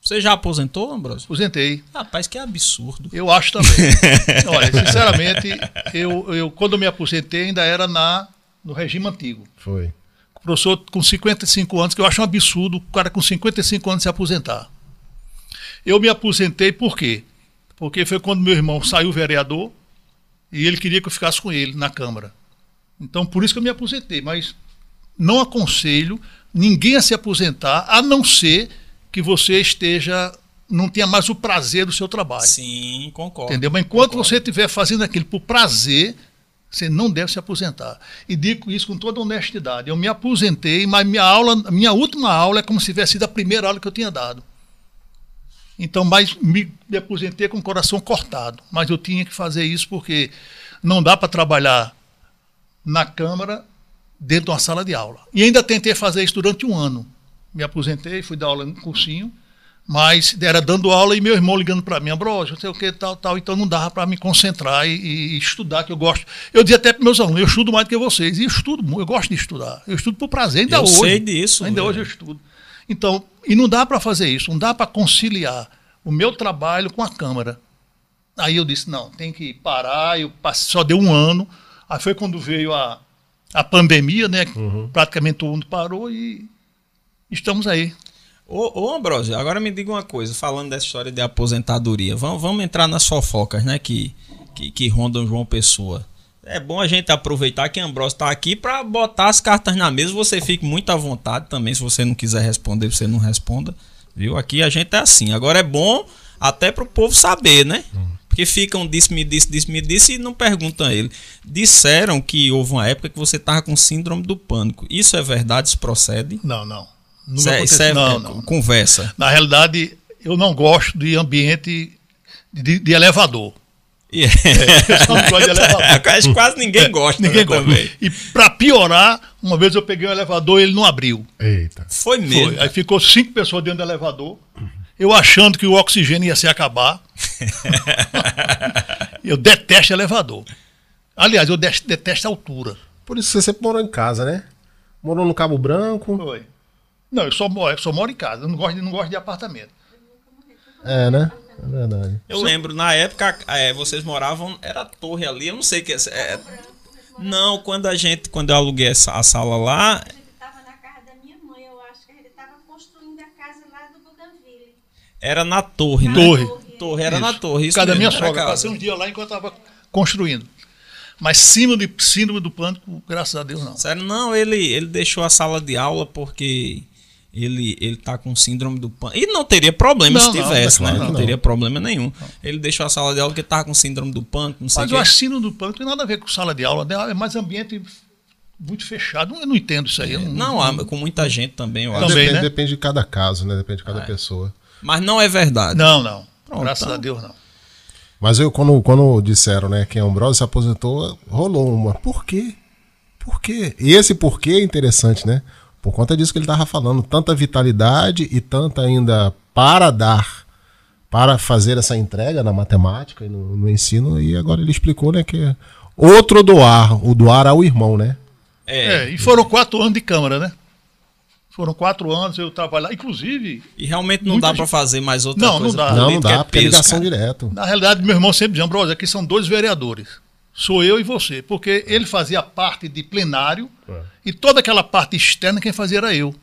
Você já aposentou, Ambrosio? Aposentei. Rapaz, que absurdo. Eu acho também. Olha, sinceramente, eu, eu quando me aposentei ainda era na, no regime antigo. Foi professor com 55 anos, que eu acho um absurdo o cara com 55 anos se aposentar. Eu me aposentei por quê? Porque foi quando meu irmão saiu vereador e ele queria que eu ficasse com ele na Câmara. Então, por isso que eu me aposentei. Mas não aconselho ninguém a se aposentar, a não ser que você esteja não tenha mais o prazer do seu trabalho. Sim, concordo. Entendeu? Mas enquanto concordo. você estiver fazendo aquilo por prazer, você não deve se aposentar. E digo isso com toda honestidade. Eu me aposentei, mas minha aula, minha última aula é como se tivesse sido a primeira aula que eu tinha dado. Então, mas me, me aposentei com o coração cortado. Mas eu tinha que fazer isso porque não dá para trabalhar na Câmara dentro de uma sala de aula. E ainda tentei fazer isso durante um ano. Me aposentei, fui dar aula no cursinho, mas era dando aula e meu irmão ligando para mim, Ambrosio, não sei o que, tal, tal, então não dava para me concentrar e, e, estudar, que eu gosto. Eu dizia até para meus alunos, eu estudo mais do que vocês, e eu estudo, eu gosto de estudar. Eu estudo por prazer, ainda eu hoje. sei disso. Ainda hoje eu estudo. Então, e não dá para fazer isso, não dá para conciliar o meu trabalho com a Câmara. Aí eu disse, não, tem que parar, eu passei, só deu um ano. Aí foi quando veio a, a pandemia, né? Uhum. Praticamente todo mundo parou e estamos aí. Ô, ô agora me diga uma coisa, falando dessa história de aposentadoria, vamos, vamos entrar nas fofocas, né, que, que, que rondam João Pessoa. É bom a gente aproveitar que Ambrosio está aqui para botar as cartas na mesa. Você fique muito à vontade também. Se você não quiser responder, você não responda. Viu? Aqui a gente é assim. Agora é bom até para o povo saber, né? Porque ficam disse, me disse, disse, me disse e não perguntam a ele. Disseram que houve uma época que você estava com síndrome do pânico. Isso é verdade? Isso procede? Não, não. Isso é, isso é, não, não. conversa. Na realidade, eu não gosto de ambiente de, de elevador. Yeah. É, eu não gosto de elevador. Quase ninguém gosta. ninguém né, gosta. E para piorar, uma vez eu peguei um elevador e ele não abriu. Eita. Foi mesmo. Foi. Aí ficou cinco pessoas dentro do elevador. Eu achando que o oxigênio ia se acabar. eu detesto elevador. Aliás, eu detesto a altura. Por isso você sempre morou em casa, né? Morou no Cabo Branco. Foi. Não, eu só, eu só moro em casa, eu não gosto, de, não gosto de apartamento. É, né? É verdade. Eu lembro, na época, é, vocês moravam, era a torre ali, eu não sei que é, é, Não, quando a gente, quando eu aluguei essa, a sala lá. A gente estava na casa da minha mãe, eu acho que a gente estava construindo a casa lá do Bougainville. Era na torre, né? Torre. Torre, era isso. na torre. Isso casa da minha sogra, passei um dia lá enquanto estava construindo. Mas síndrome, síndrome do pânico, graças a Deus, não. Sério, não, ele, ele deixou a sala de aula porque ele ele tá com síndrome do pânico. E não teria problema não, se tivesse, não, né? Não, não, teria problema nenhum. Ele deixou a sala de aula porque tava com síndrome do pânico, não sei Mas acho síndrome do pânico não tem nada a ver com sala de aula, é mais ambiente muito fechado. Eu não entendo isso aí. É, não, não, com muita gente também, eu acho. Também, né? Depende de cada caso, né? Depende de cada é. pessoa. Mas não é verdade. Não, não. Pronto, Graças então. a Deus, não. Mas eu, quando, quando disseram, né, que Ambrosio se aposentou, rolou uma. Por quê? Por quê? E esse porquê é interessante, né? Por conta disso que ele estava falando, tanta vitalidade e tanta ainda para dar, para fazer essa entrega na matemática e no, no ensino. E agora ele explicou, né, que é outro doar, o doar ao irmão, né? É, é e foram quatro anos de Câmara, né? Foram quatro anos eu trabalhar, inclusive. E realmente não dá para fazer mais outra não, coisa. Não, dá. Não, não dá, porque é ligação direto. Na realidade, meu irmão sempre dizia, Ambrosio, aqui são dois vereadores sou eu e você, porque ele fazia parte de plenário é. e toda aquela parte externa quem fazia era eu.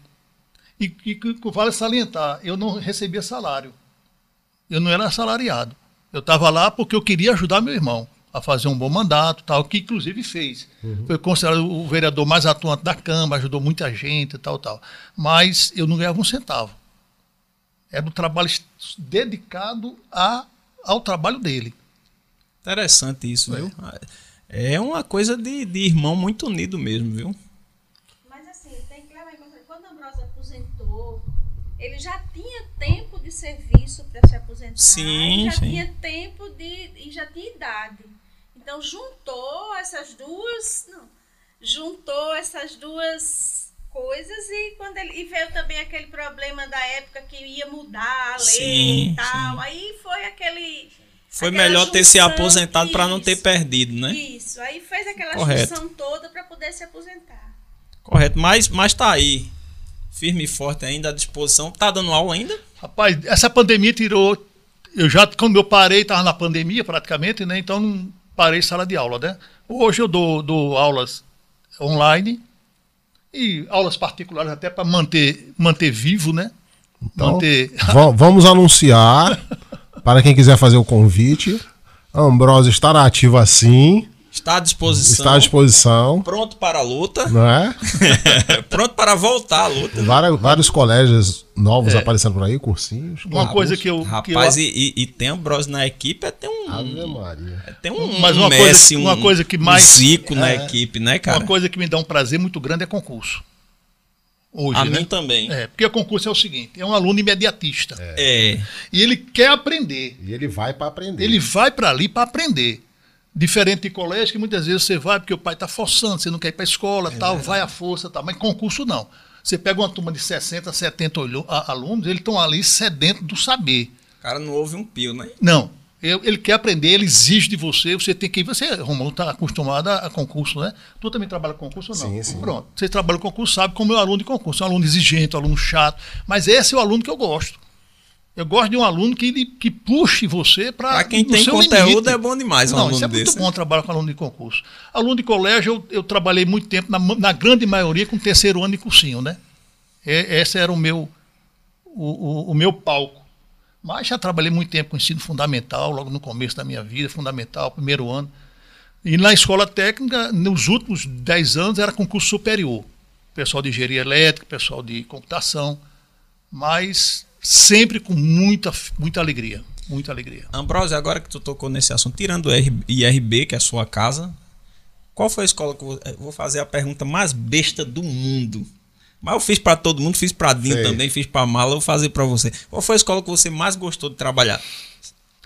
E, e vale salientar, eu não recebia salário. Eu não era assalariado. Eu estava lá porque eu queria ajudar meu irmão a fazer um bom mandato, tal, que inclusive fez. Uhum. Foi considerado o vereador mais atuante da Câmara, ajudou muita gente, tal, tal. Mas eu não ganhava um centavo. Era um trabalho dedicado a, ao trabalho dele. Interessante isso, é. viu? É uma coisa de, de irmão muito unido mesmo, viu? Mas assim, tem que levar em conta, quando Ambrosio aposentou, ele já tinha tempo de serviço para se aposentar. Sim, já sim. tinha tempo de. e já tinha idade. Então juntou essas duas. Não, juntou essas duas coisas e quando ele e veio também aquele problema da época que ia mudar a lei sim, e tal. Sim. Aí foi aquele foi melhor junção, ter se aposentado para não ter perdido, né? Isso, aí fez aquela Correto. junção toda para poder se aposentar. Correto, mas, mas tá aí, firme e forte ainda à disposição. Tá dando aula ainda? Rapaz, essa pandemia tirou. Eu já, quando eu parei, estava na pandemia praticamente, né? Então não parei sala de aula, né? Hoje eu dou, dou aulas online e aulas particulares até para manter, manter vivo, né? Então, manter... vamos anunciar Para quem quiser fazer o convite, Ambrosio está na ativa sim. Está à disposição. Está à disposição. Pronto para a luta. Não é? pronto para voltar à luta. Vários, vários colégios novos aparecendo por aí, cursinhos. Uma cursos. coisa que eu. Rapaz, que eu, e, e, tem Ambrose na equipe, é ter um. Ave Maria. é ter um Mas uma Messi, coisa- uma um- coisa que um mais- Zico na é, equipe, né, cara? uma coisa que me dá um prazer muito grande é concurso. Hoje, a né? mim também. É, porque o concurso é o seguinte: é um aluno imediatista. É. E ele quer aprender. E ele vai para aprender. Ele vai para ali para aprender. Diferente de colégio, que muitas vezes você vai porque o pai está forçando, você não quer ir para a escola, tal, vai à força, tal. mas concurso não. Você pega uma turma de 60, 70 olho- a- alunos, eles estão ali sedentos do saber. O cara não ouve um pio, né? Não. Ele quer aprender, ele exige de você, você tem que ir. Você, Romulo, está acostumado a, a concurso, né? Tu também trabalha com concurso ou não? Sim, sim. Pronto. Você trabalha com concurso, sabe como é um aluno de concurso. É um aluno exigente, um aluno chato. Mas esse é o aluno que eu gosto. Eu gosto de um aluno que, ele- que puxe você para. Pra quem tem conteúdo é bom demais um Não, aluno isso é desse. muito bom trabalhar com aluno de concurso. Aluno de colégio, eu, eu trabalhei muito tempo, na, na grande maioria, com terceiro ano de cursinho, né? É, esse era o meu, o, o, o meu palco. Mas já trabalhei muito tempo com ensino fundamental, logo no começo da minha vida, fundamental, primeiro ano. E na escola técnica, nos últimos 10 anos, era concurso superior. Pessoal de engenharia elétrica, pessoal de computação. Mas sempre com muita, muita alegria. Muita alegria. Ambrosio, agora que tu tocou nesse assunto, tirando o IRB, que é a sua casa, qual foi a escola que eu eu vou fazer a pergunta mais besta do mundo? Mas eu fiz pra todo mundo, fiz pra Dinho Sei. também, fiz pra Mala, eu vou fazer pra você. Qual foi a escola que você mais gostou de trabalhar?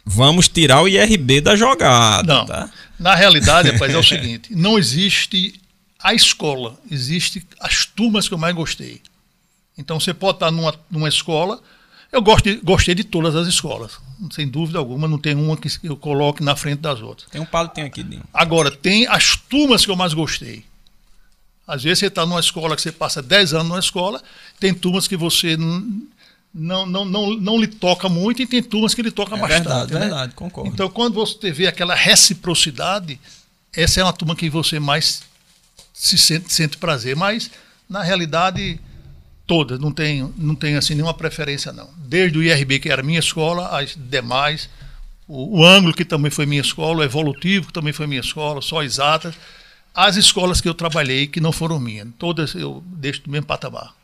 Vamos tirar o IRB da jogada, Não. tá? Na realidade, rapaz, é o seguinte: não existe a escola, existe as turmas que eu mais gostei. Então você pode estar numa, numa escola. Eu gosto de- gostei de todas as escolas, sem dúvida alguma, não tem uma que eu coloque na frente das outras. Tem um palitinho aqui, Dinho. Agora, tem as turmas que eu mais gostei. Às vezes você está numa escola que você passa 10 anos numa escola, tem turmas que você não, não, não, não lhe toca muito e tem turmas que lhe toca É bastante. verdade, né? verdade, concordo. Então, quando você vê aquela reciprocidade, essa é uma turma que você mais se sente, sente prazer. Mas, na realidade, todas, não tem, não tem assim, nenhuma preferência, não. Desde o IRB, que era minha escola, as demais, o, o Ângulo, que também foi minha escola, o Evolutivo, que também foi minha escola, só exatas. As escolas que eu trabalhei, que não foram minhas, todas eu deixo do mesmo patamar.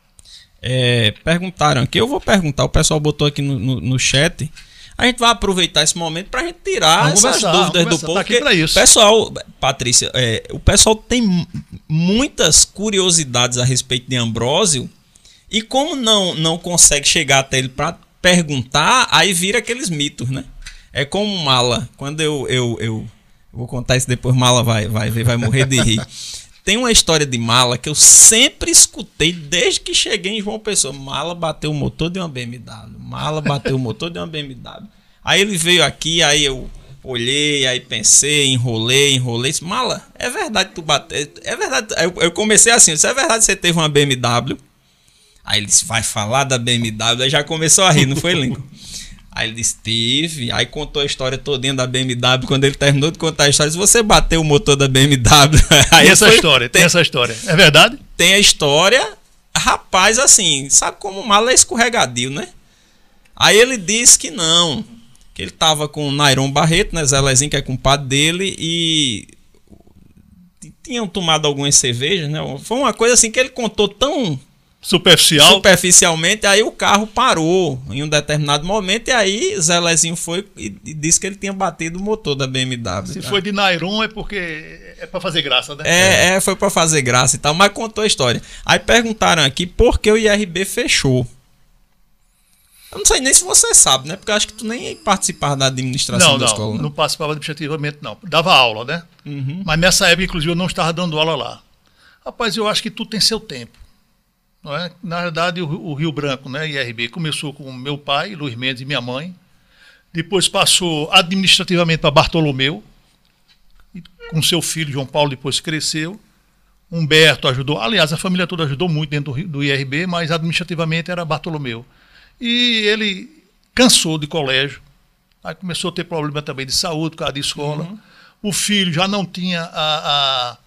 É, perguntaram aqui, eu vou perguntar, o pessoal botou aqui no, no, no chat. A gente vai aproveitar esse momento para a gente tirar Vamos essas dúvidas do conversar, povo. tá aqui porque isso. Pessoal, Patrícia, é, o pessoal tem mu- muitas curiosidades a respeito de Ambrósio e como não, não consegue chegar até ele para perguntar, aí vira aqueles mitos, né? É como Mala. Quando eu, eu, eu vou contar isso depois, Mala vai, vai ver, vai morrer de rir. Tem uma história de Mala que eu sempre escutei desde que cheguei em João Pessoa. Mala bateu o motor de uma BMW. Mala bateu o motor de uma BMW. Aí ele veio aqui, aí eu olhei, aí pensei, enrolei, enrolei. Disse, Mala, é verdade que tu bateu. É verdade. Eu, eu comecei assim, disse, é verdade que você teve uma BMW. Aí ele disse, vai falar da BMW. Aí já começou a rir, não foi, Lincoln? Aí ele disse, teve. Aí contou a história todinha da BMW. Quando ele terminou de contar a história, disse, você bateu o motor da BMW. Aí Tem essa foi- história, tem tem, essa história. É verdade? tem a história. Rapaz, assim, sabe como o mala é escorregadio, né? Aí ele disse que não. Que ele tava com o Nairon Barreto, né? Zelezinho, que é compadre dele, e tinham tomado algumas cervejas, né? Foi uma coisa assim que ele contou tão Superficial. superficialmente, aí o carro parou em um determinado momento, e aí Zelezinho foi e, e disse que ele tinha batido o motor da BMW. Se tá? foi de Nairon é porque é para fazer graça, né? É, é, foi pra fazer graça e tal, mas contou a história. Aí perguntaram aqui por que o IRB fechou. Eu não sei nem se você sabe, né? Porque eu acho que tu nem participava da administração Não, da não, escola. né? não participava administrativamente, não. Dava aula, né? Uhum. Mas nessa época, inclusive, eu não estava dando aula lá. Rapaz, eu acho que tudo tem seu tempo. Não é? Na verdade, o, o Rio Branco, né, IRB, começou com meu pai, Luiz Mendes, e minha mãe. Depois passou administrativamente para Bartolomeu. Com seu filho, João Paulo, depois cresceu. Humberto ajudou. Aliás, a família toda ajudou muito dentro do, IRB, mas administrativamente era Bartolomeu. E ele cansou de colégio. Aí começou a ter problema também de saúde, por causa de escola. O filho já não tinha a, a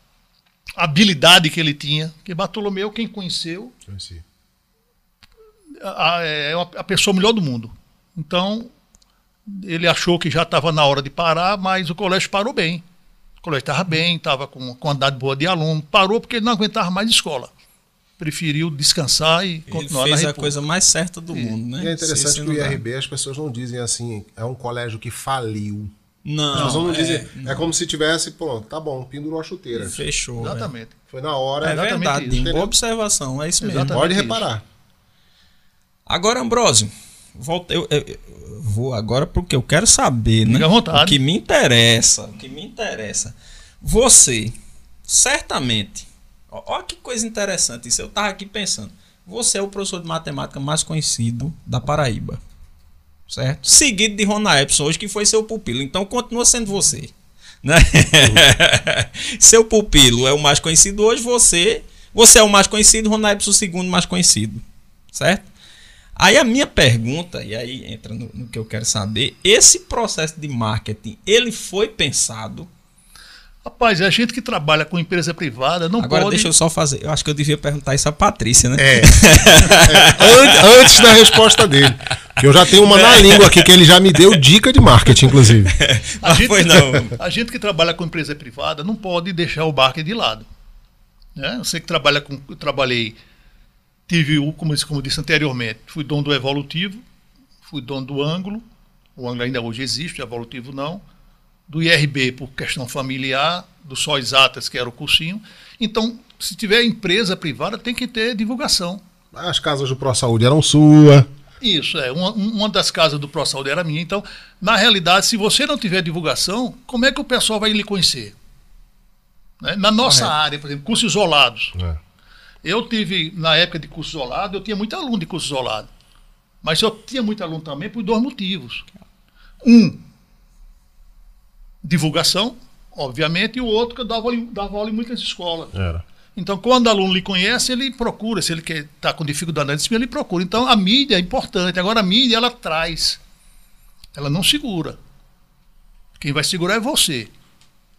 habilidade que ele tinha. Porque Bartolomeu, quem conheceu, Conheci. a- a- é uma- a pessoa melhor do mundo. Então, ele achou que já estava na hora de parar, mas o colégio parou bem. O colégio estava bem, estava com uma quantidade boa de alunos, parou porque ele não aguentava mais escola. Preferiu descansar e Ele continuar fez na a República. coisa mais certa do mundo, né? E é interessante que o. IRB as pessoas não dizem assim, é um colégio que faliu. Não, pessoas não é, dizem. É, como se tivesse, pronto, tá bom, pendurou a chuteira. fechou. é. Exatamente. Foi na hora. É verdade, isso, boa observação, é isso mesmo. Exatamente. Pode isso. reparar. Agora, Ambrósio, volta, eu, eu- eu vou agora porque eu quero saber, né? Fica à vontade. O que me interessa, o que me interessa. Você, certamente, ó- olha que coisa interessante isso, eu tava aqui pensando. Você é o professor de matemática mais conhecido da Paraíba, certo? Seguido de Rona Epson hoje, que foi seu pupilo, então continua sendo você. Né? seu pupilo é o mais conhecido hoje, você, você é o mais conhecido, Rona Epson o segundo mais conhecido, certo? Aí a minha pergunta, e aí entra no, no que eu quero saber, esse processo de marketing, ele foi pensado? Rapaz, a gente que trabalha com empresa privada não Agora pode. deixa eu só fazer, eu acho que eu devia perguntar isso a Patrícia, né? É. An- Antes da resposta dele. Eu já tenho uma na língua aqui que ele já me deu dica de marketing, inclusive. A Ah, gente, foi não. a gente que trabalha com empresa privada não pode deixar o marketing de lado. Né? Você que trabalha com. Eu trabalhei, tive o, como, como disse anteriormente, fui dono do Evolutivo, fui dono do Ângulo, o Ângulo ainda hoje existe, o Evolutivo não, do IRB por questão familiar, do Só Exatas, que era o cursinho. Então, se tiver empresa privada, tem que ter divulgação. As casas do ProSaúde eram sua. Isso, é. Uma, uma das casas do ProSaúde era minha. Então, na realidade, se você não tiver divulgação, como é que o pessoal vai lhe conhecer? Né? Na nossa Correto. área, por exemplo, cursos isolados. É. Eu tive, na época de curso isolado, eu tinha muito aluno de curso isolado. Mas eu tinha muito aluno também por dois motivos. Um, divulgação, obviamente, e o outro que eu dava, dava aula em muitas escolas. Era. Então, quando o aluno lhe conhece, ele procura. Se ele está com dificuldade na disciplina, ele procura. Então, a mídia é importante. Agora, a mídia, ela traz. Ela não segura. Quem vai segurar é você.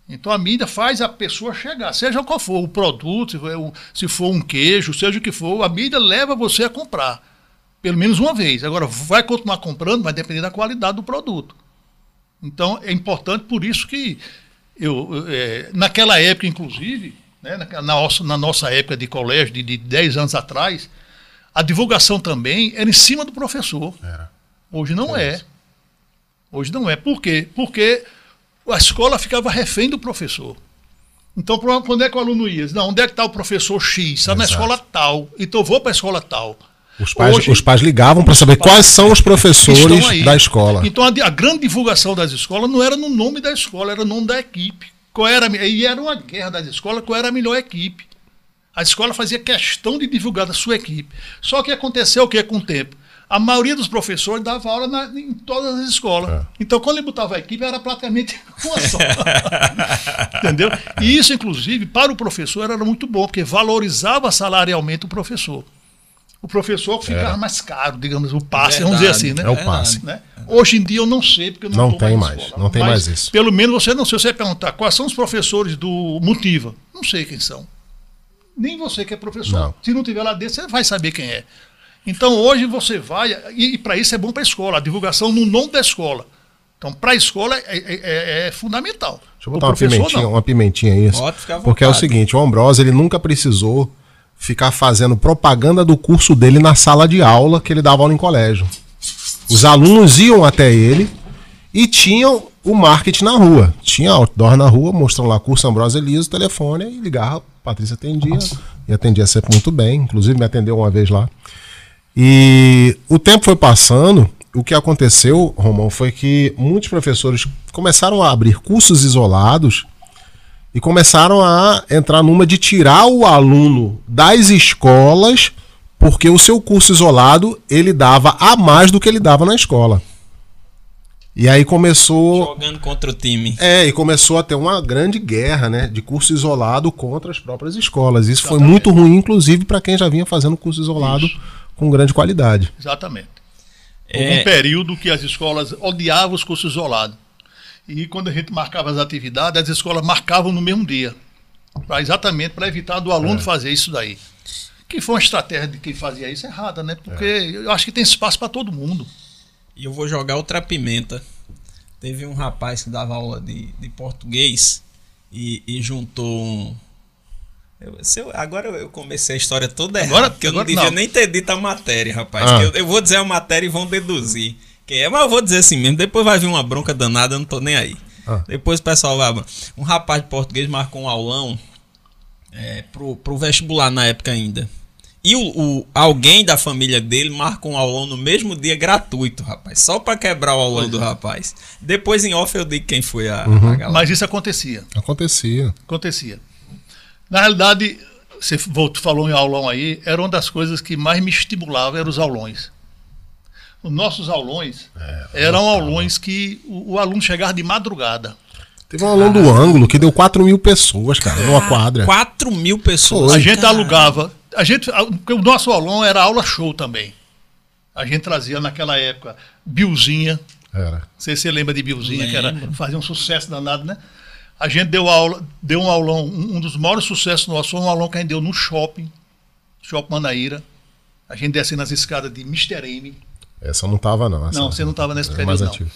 Então, a mídia faz a pessoa chegar. Seja qual for o produto, se for um- se for um queijo, seja o que for, a mídia leva você a comprar. Pelo menos uma vez. Agora, vai continuar comprando, vai depender da qualidade do produto. Então, é importante, por isso que eu, é, naquela época, inclusive, né, na, nossa, na nossa época de colégio, de, de 10 anos atrás, a divulgação também era em cima do professor. Era. Hoje não é. Hoje não é. Por quê? Porque a escola ficava refém do professor. Então, onde é que o aluno ia? Não, onde é que está o professor X? Está na escola tal. Então, eu vou para a escola tal. Os pais, Hoje- os pais ligavam para saber quais são os professores da escola. Então a, a grande divulgação das escolas não era no nome da escola, era no nome da equipe. Qual era, e era uma guerra das escolas, qual era a melhor equipe. A escola fazia questão de divulgar da sua equipe. Só que aconteceu o que com o tempo? A maioria dos professores dava aula na- em todas as escolas. É. Então, quando ele botava a equipe, era praticamente uma só. Entendeu? E isso, inclusive, para o professor era muito bom, porque valorizava salarialmente o professor. O professor ficava Era. mais caro, digamos, o passe, vamos dizer assim, né? É o passe. né? Hoje em dia eu não sei, porque eu não, Não tem na mais, escola. não tem mais isso. Pelo menos você não sei. Você perguntar quais são os professores do Motiva. Não sei quem são. Nem você que é professor. Não. Se não tiver lá dentro, você vai saber quem é. Então hoje você vai, e, e para isso é bom para a escola, a divulgação no nome da escola. Então, para a escola é, é- é- é fundamental. Deixa eu botar uma pimentinha, não. uma pimentinha aí. Porque é o seguinte, o Ambrose ele nunca precisou ficar fazendo propaganda do curso dele na sala de aula que ele dava aula em colégio. Os alunos iam até ele e tinham o marketing na rua. Tinha outdoor na rua, mostrando lá curso Ambrose Elias, telefone, e ligava, Patrícia atendia, e atendia sempre muito bem, inclusive me atendeu uma vez lá. E o tempo foi passando, o que aconteceu, Romão, foi que muitos professores começaram a abrir cursos isolados e começaram a entrar numa de tirar o aluno das escolas porque o seu curso isolado ele dava a mais do que ele dava na escola. E aí começou Jogando contra o time. é, e começou a ter uma grande guerra, né, de curso isolado contra as próprias escolas. Isso foi muito ruim, inclusive, para quem já vinha fazendo curso isolado com grande qualidade. Exatamente. É. Houve um período que as escolas odiavam os cursos isolados. E quando a gente marcava as atividades, as escolas marcavam no mesmo dia. Pra, exatamente para evitar do É. aluno fazer isso daí. Que foi uma estratégia de quem fazia isso errada, né? Porque eu acho que tem espaço para todo mundo. E eu vou jogar outra pimenta. Teve um rapaz que dava aula de, de português e, e juntou um. Eu, se eu- agora eu comecei a história toda Agora- errada, porque eu não devia não. nem ter dito a matéria, rapaz. Ah. que Eu, eu vou dizer a matéria e vão deduzir. Quem é, mas eu vou dizer assim mesmo. Depois vai vir uma bronca danada, eu não tô nem aí. Ah. Depois o pessoal vai. Um rapaz de português marcou um aulão é, pro, pro vestibular na época ainda. E o, o- alguém da família dele marcou um aulão no mesmo dia gratuito, rapaz. Só pra quebrar o aulão do rapaz. Depois em off eu digo quem foi a, a galera. Mas isso acontecia. Acontecia. Acontecia. Na realidade, você voltou, falou em aulão aí, era uma das coisas que mais me estimulava, eram os aulões. Os nossos aulões eram aulões que o, o aluno chegava de madrugada. Teve um aluno do ângulo que deu 4 mil pessoas, cara, numa quadra. 4 mil pessoas. A gente Cara, alugava. A gente, o nosso aulão era aula show também. A gente trazia naquela época Bilzinha. Era. Não sei se você lembra de Bilzinha, que era, fazia um sucesso danado, né? A gente deu aula, deu um aulão, um, um dos maiores sucessos nossos foi um aulão que a gente deu no shopping, Shopping Manaíra. A gente descendo nas escadas de Mr. M. Essa não tava, não. Essa Não, você não estava nesse é período, não. antigo.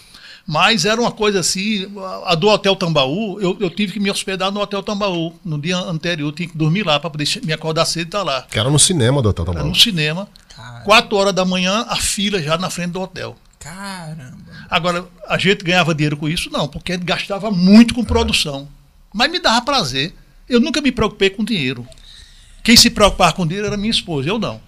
Mas era uma coisa assim, a- do Hotel Tambaú, eu, eu tive que me hospedar no Hotel Tambaú. No dia anterior, eu tinha que dormir lá para poder me acordar cedo e estar lá. Que era no cinema do Hotel Era Tambaú. no cinema. Cara. Quatro horas da manhã, a fila já na frente do hotel. Caramba. Agora, a gente ganhava dinheiro com isso? Não, porque a gente gastava muito com produção. Mas me dava prazer. Eu nunca me preocupei com dinheiro. Quem se preocupava com dinheiro era minha esposa, eu não.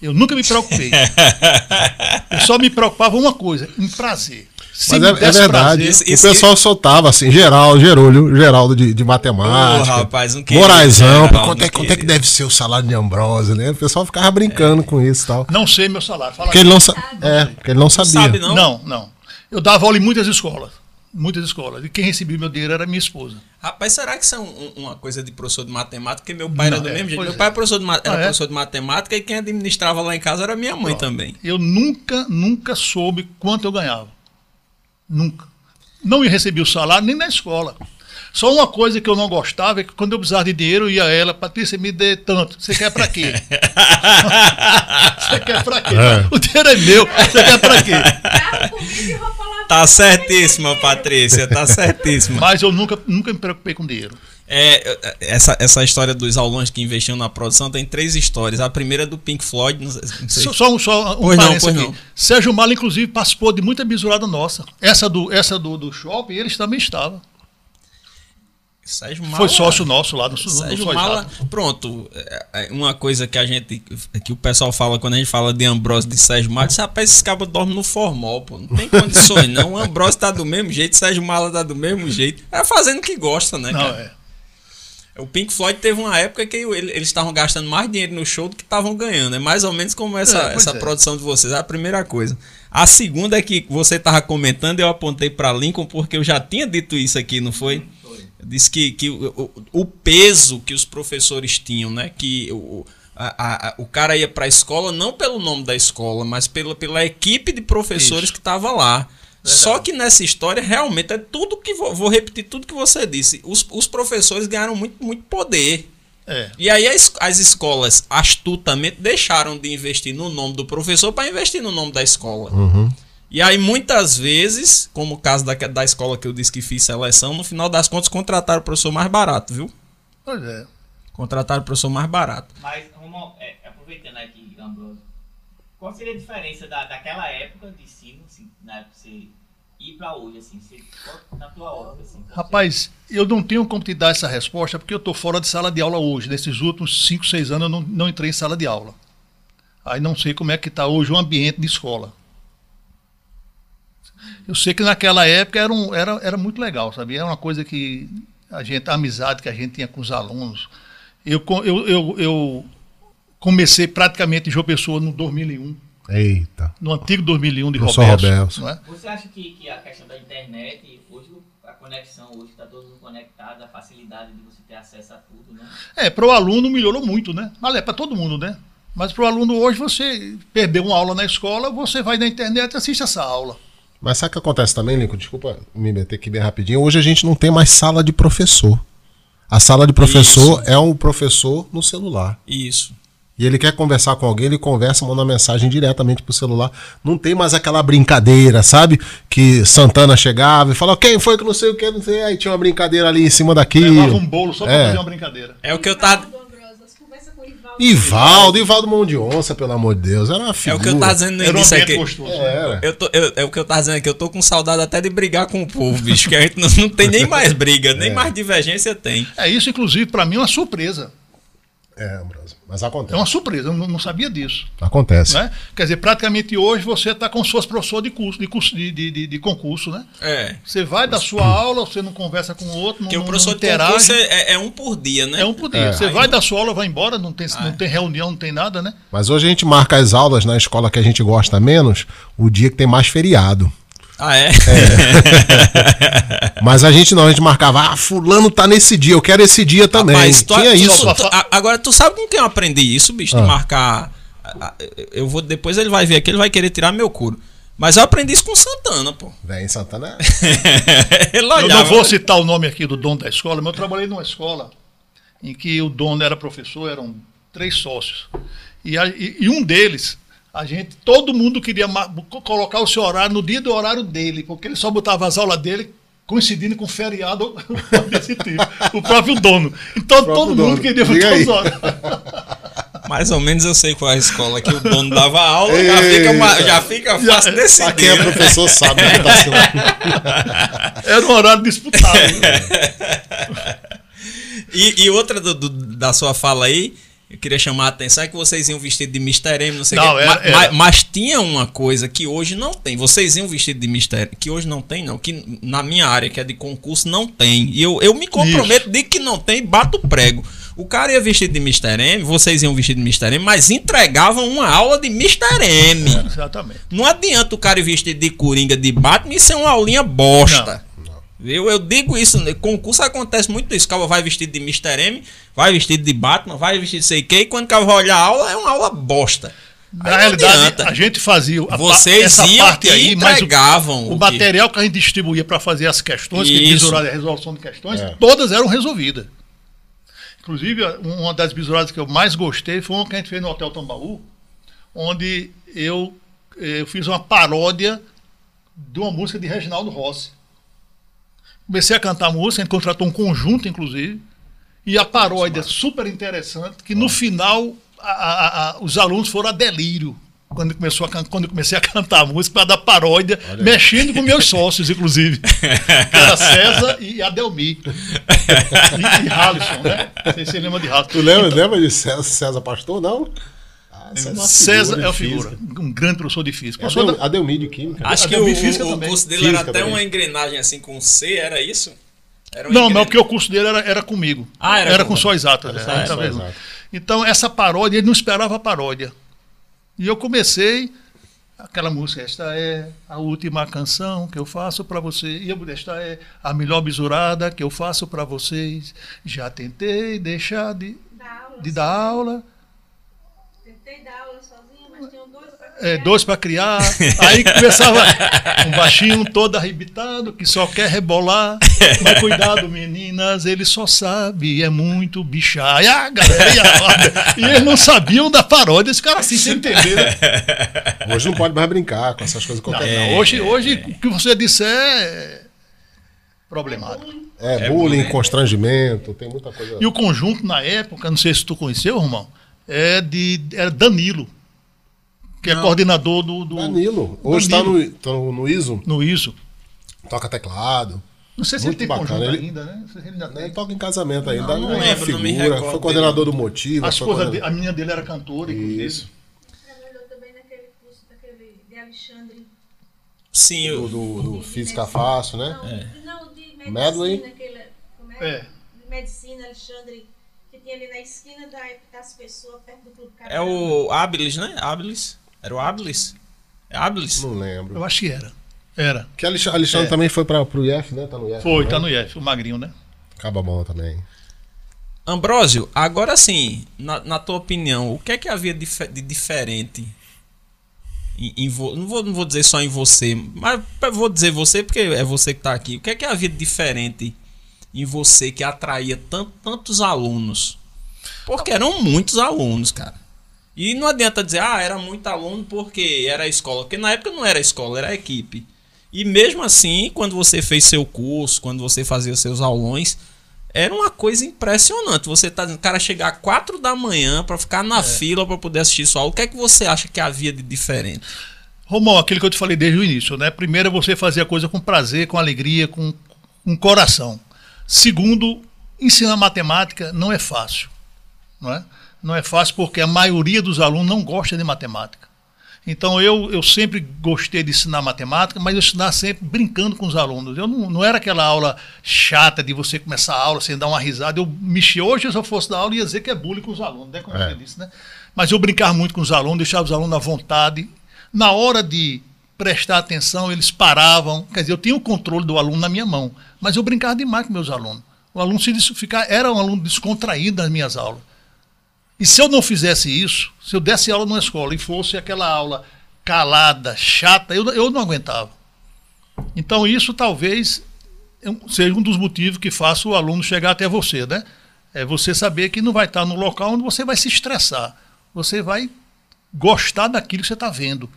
Eu nunca me preocupei. eu só me preocupava uma coisa, em prazer. Se Mas é, é verdade. prazer- Isso- o pessoal soltava assim, geral, Gerolho, Geraldo de, de matemática. rapaz, não queria, Moraizão, Geraldo, quanto, é, não quanto é que queria. deve ser o salário de Ambrose, né? O pessoal ficava brincando com isso e tal. Não sei meu salário. Fala Porque ele não, sa é, porque ele não sabia. sabe, não? Não, não. Eu dava aula em muitas escolas. Muitas escolas. E quem recebia meu dinheiro era minha esposa. Rapaz, será que isso é um- um- uma coisa de professor de matemática? Porque meu pai Não, era do é, mesmo jeito. Meu é. pai era, professor de, era Ah, é? professor de matemática e quem administrava lá em casa era minha mãe também. Eu nunca, nunca soube quanto eu ganhava. Nunca. Não recebi o salário nem na escola. Só uma coisa que eu não gostava é que quando eu precisava de dinheiro, eu ia a ela, Patrícia, me dê tanto. Você quer pra quê? Você quer pra quê? É. O dinheiro é meu. Você quer pra quê? Tá certíssima, Patrícia, tá certíssima. Mas eu nunca, nunca me preocupei com dinheiro. É, essa, essa história dos aulões que investiam na produção tem três histórias. A primeira é do Pink Floyd, não sei, não sei. Só, só um, só um Pois não, pois aqui. não. Sérgio Mala, inclusive, participou de muita bisurada nossa. Essa do, essa do, do shopping, eles também estavam. Sérgio Mala, Foi sócio nosso lá no, Sérgio no Mala, pronto. é, é uma coisa que a gente. que o pessoal fala quando a gente fala de Ambrose de Sérgio Mala, diz, rapaz, esses cabos dormem no formol, pô. Não tem condições, não. O Ambrose tá do mesmo jeito, Sérgio Mala tá do mesmo jeito. É fazendo o que gosta, né, Não, cara? é. O Pink Floyd teve uma época que ele- eles estavam gastando mais dinheiro no show do que estavam ganhando. É mais ou menos como essa, É, essa é. produção de vocês. É a primeira coisa. A segunda é que você estava comentando, eu apontei para Lincoln, porque eu já tinha dito isso aqui, não foi? Eu disse que, que o, o- peso que os professores tinham, né? Que o, a- a- o cara ia para a escola não pelo nome da escola, mas pela, pela equipe de professores Isso. que estava lá. Só que nessa história, realmente, é tudo que. Vou, vou repetir tudo que você disse. Os, os professores ganharam muito, muito poder. É. E aí as, as escolas astutamente deixaram de investir no nome do professor para investir no nome da escola. Uhum. E aí muitas vezes, como o caso da, da escola que eu disse que fiz seleção, no final das contas contrataram o professor mais barato, viu? Pois é. Contrataram o professor mais barato. Mas, Romulo, é, aproveitando aqui, Ambrosio, qual seria a diferença da, daquela época de ensino, assim, na época que você ir pra hoje, assim, você, na tua ótica, assim? Rapaz, eu não tenho como te dar essa resposta porque eu estou fora de sala de aula hoje. Nesses últimos 5, 6 anos eu não, não entrei em sala de aula. Aí não sei como é que está hoje o ambiente de escola. Eu sei que naquela época era, um, era, era muito legal, sabia? Era uma coisa que a gente, a amizade que a gente tinha com os alunos. Eu, eu, eu, eu comecei praticamente em João Pessoa no 2001, Eita. no antigo 2001 de Roberto. Roberto. Não é? Você acha que, que a questão da internet, hoje a conexão, hoje está todo mundo conectado, a facilidade de você ter acesso a tudo, né? É, para o aluno melhorou muito, né? Mas é para todo mundo, né? Mas para o aluno hoje, você perdeu uma aula na escola, você vai na internet e assiste essa aula. Mas sabe o que acontece também, Lincoln? Desculpa me meter aqui bem rapidinho. Hoje a gente não tem mais sala de professor. A sala de professor é um professor no celular. Isso. e ele quer conversar com alguém, ele conversa, manda uma mensagem diretamente pro celular. Não tem mais aquela brincadeira, sabe? Que Santana chegava e falava, quem foi que não sei o que, não sei. Aí tinha uma brincadeira ali em cima daquilo. Levava um bolo só pra É. fazer uma brincadeira. É o que eu tava. Ivaldo Ambrosio, as conversas com o Ivaldo. Ivaldo, Mão de Onça, pelo amor de Deus. Era uma É figura. o que eu tava dizendo no início aqui. Era. Eu tô, eu- é o que eu tava dizendo aqui, eu tô com saudade até de brigar com o povo, bicho, que a gente não, não tem nem mais briga, nem mais divergência tem. É isso, inclusive, pra mim é uma surpresa. É, Ambrosio. Mas É acontece. uma surpresa, eu não, sabia disso. Acontece. Né? Quer dizer, praticamente hoje você está se fosse professor de curso, de, curso de, de, de- de concurso, né? É. Você vai da sua aula, você não conversa com o outro, não, Porque o professor de concurso interage. é, é um por dia, né? É um por dia. É. Você Aí vai não- da sua aula, vai embora, não tem, Ah, não é. tem reunião, não tem nada, né? Mas hoje a gente marca as aulas na escola que a gente gosta menos, o dia que tem mais feriado. Ah, é? Mas a gente não, a gente marcava, ah, fulano tá nesse dia, eu quero esse dia também. Mas tu, Tinha tu- isso. tu- agora, tu sabe com quem eu aprendi isso, bicho? De Ah. marcar. a- a- Eu vou. Depois ele vai ver aqui, ele vai querer tirar meu couro. Mas eu aprendi isso com Santana, pô. Vem em Santana. ele Eu olhava. não vou citar o nome aqui do dono da escola, mas eu trabalhei numa escola em que o dono era professor, eram três sócios. E, a- e- e um deles, a gente, todo mundo queria colocar o seu horário no dia do horário dele, porque ele só botava as aulas dele coincidindo com feriado desse tipo. O próprio dono. Então próprio todo dono. mundo queria Diga botar aí. os horários. Mais ou menos eu sei qual é a escola que o dono dava aula, já fica, ma- já fica fácil Pra quem é decidir. né? professor sabe que tá lá. Era um horário disputado. E, e outra do- do- da sua fala aí, eu queria chamar a atenção é que vocês iam vestido de Mr. M, não sei o Não, quê. era- era. ma- Mas, tinha uma coisa que hoje não tem. Vocês iam vestido de Mr. M, que hoje não tem, não. Que na minha área, que é de concurso, não tem. E eu, eu me comprometo de que não tem, bato prego. O cara ia vestido de Mr. M, vocês iam vestido de Mr. M, mas entregavam uma aula de Mr. M. Exatamente. Não adianta o cara ir vestido de coringa de Batman e ser uma aulinha bosta. Eu, eu digo isso, né? concurso acontece muito isso. O cara vai vestido de Mr. M, vai vestido de Batman, vai vestido de sei o quê, e quando o cara vai olhar a aula, é uma aula bosta. Na realidade, adianta. a gente fazia a Vocês essa iam parte aí, mas o, entregavam o o que- material que a gente distribuía para fazer as questões, que Isso. bisurada a resolução de questões, É. todas eram resolvidas. Inclusive, uma das bisuradas que eu mais gostei foi uma que a gente fez no Hotel Tambaú, onde eu, eu fiz uma paródia de uma música de Reginaldo Rossi. Comecei a cantar música, a gente contratou um conjunto, inclusive, e a paródia super interessante, que no final a- a- a- os alunos foram a delírio. Quando, começou a, quando eu comecei a cantar a música para dar paródia, mexendo com meus sócios, inclusive. que era César e Adelmi. E, e Halisson, né? Não sei se você lembra de Halisson. Tu lembra, lembra de César, César Pastor? Não? Ah, César, é o figura, um grande professor de física. É Professor Adel, da- Adelmi de Química. Acho que o, o também. curso dele Física era até também. uma engrenagem assim com C, era isso? Era Não, engren- não, porque o curso dele era, era comigo. Ah, era era com- com só exatas. Era é, só- exatas. Então, essa paródia, ele não esperava a paródia. E eu comecei aquela música, esta é a última canção que eu faço para você. E eu, esta é a melhor bisurada que eu faço para vocês. Já tentei deixar de, de dar aula, Tentei dar aula sozinha, mas tinham dois para é, dois para criar. Aí começava um baixinho todo arrebitado que só quer rebolar. Mas cuidado, meninas, ele só sabe, é muito bichar. E a galera e eles não sabiam da paródia, esse cara assim, sem entender. né? Hoje não pode mais brincar com essas coisas. Não, Qualquer... não, hoje, hoje, o que você disser é problemático. É, É bullying, bullying. constrangimento, tem muita coisa. E o conjunto, na época, não sei se tu conheceu, Romão, é de, era Danilo, que é coordenador do, do Danilo. Hoje tá Danilo. no, tá no ISO, no ISO. toca teclado. Não sei se Muito ele tem bacana, conjunto ele- ainda, né? Não ele ainda Ele toca em casamento ainda. Não, não é uma lembro, não me figura. recordo Foi coordenador do Motivo. A esposa, de, a menina dele era cantora, inclusive. Isso. Trabalhou também naquele curso daquele, de Alexandre. Sim, Do, eu, do, do Física Fácil, né? Não, não de medicina, Medley. aquele, como É. é? De medicina, Alexandre, que tinha ali na esquina da, das pessoas, perto do Clube é o Abilis, né? Abilis. Era o Abilis? É Abilis? Não lembro. Eu acho que era. Era. Que Alexandre, Alexandre também foi pra, pro IF, né? Tá no IF. Foi, também. tá no IF, o magrinho, né? Acaba bom também. Ambrósio, agora sim, na, na tua opinião, o que é que havia de, de diferente? Em, em vo- não, vou, não vou dizer só em você, mas vou dizer você porque é você que está aqui. O que é que havia de diferente em você que atraía tan- tantos alunos? Porque eram muitos alunos, cara. E não adianta dizer, ah, era muito aluno porque era a escola. Porque na época não era a escola, era a equipe. E mesmo assim, quando você fez seu curso, quando você fazia seus aulões, era uma coisa impressionante. Você tá dizendo, o cara chegar às 4 da manhã para ficar na é. fila para poder assistir sua aula. O que é que você acha que havia de diferente? Romão, aquilo que eu te falei desde o início, né? Primeiro é você fazer a coisa com prazer, com alegria, com, com coração. Segundo, ensinar matemática não é fácil, não é? Não é fácil porque a maioria dos alunos não gosta de matemática. Então eu, eu sempre gostei de ensinar matemática, mas eu ensinar sempre brincando com os alunos. Eu não, não era aquela aula chata de você começar a aula sem dar uma risada. Eu mexia hoje, se eu fosse dar aula, ia dizer que é bullying com os alunos, né? Como é. você disse, né? Mas eu brincava muito com os alunos, deixava os alunos à vontade. Na hora de prestar atenção, eles paravam. Quer dizer, eu tinha o controle do aluno na minha mão, mas eu brincava demais com meus alunos. O aluno se ficar, era um aluno descontraído nas minhas aulas. E se eu não fizesse isso, se eu desse aula numa escola e fosse aquela aula calada, chata, eu, eu não aguentava. Então isso talvez seja um dos motivos que faça o aluno chegar até você, né? É você saber que não vai estar no local onde você vai se estressar. Você vai gostar daquilo que você está vendo.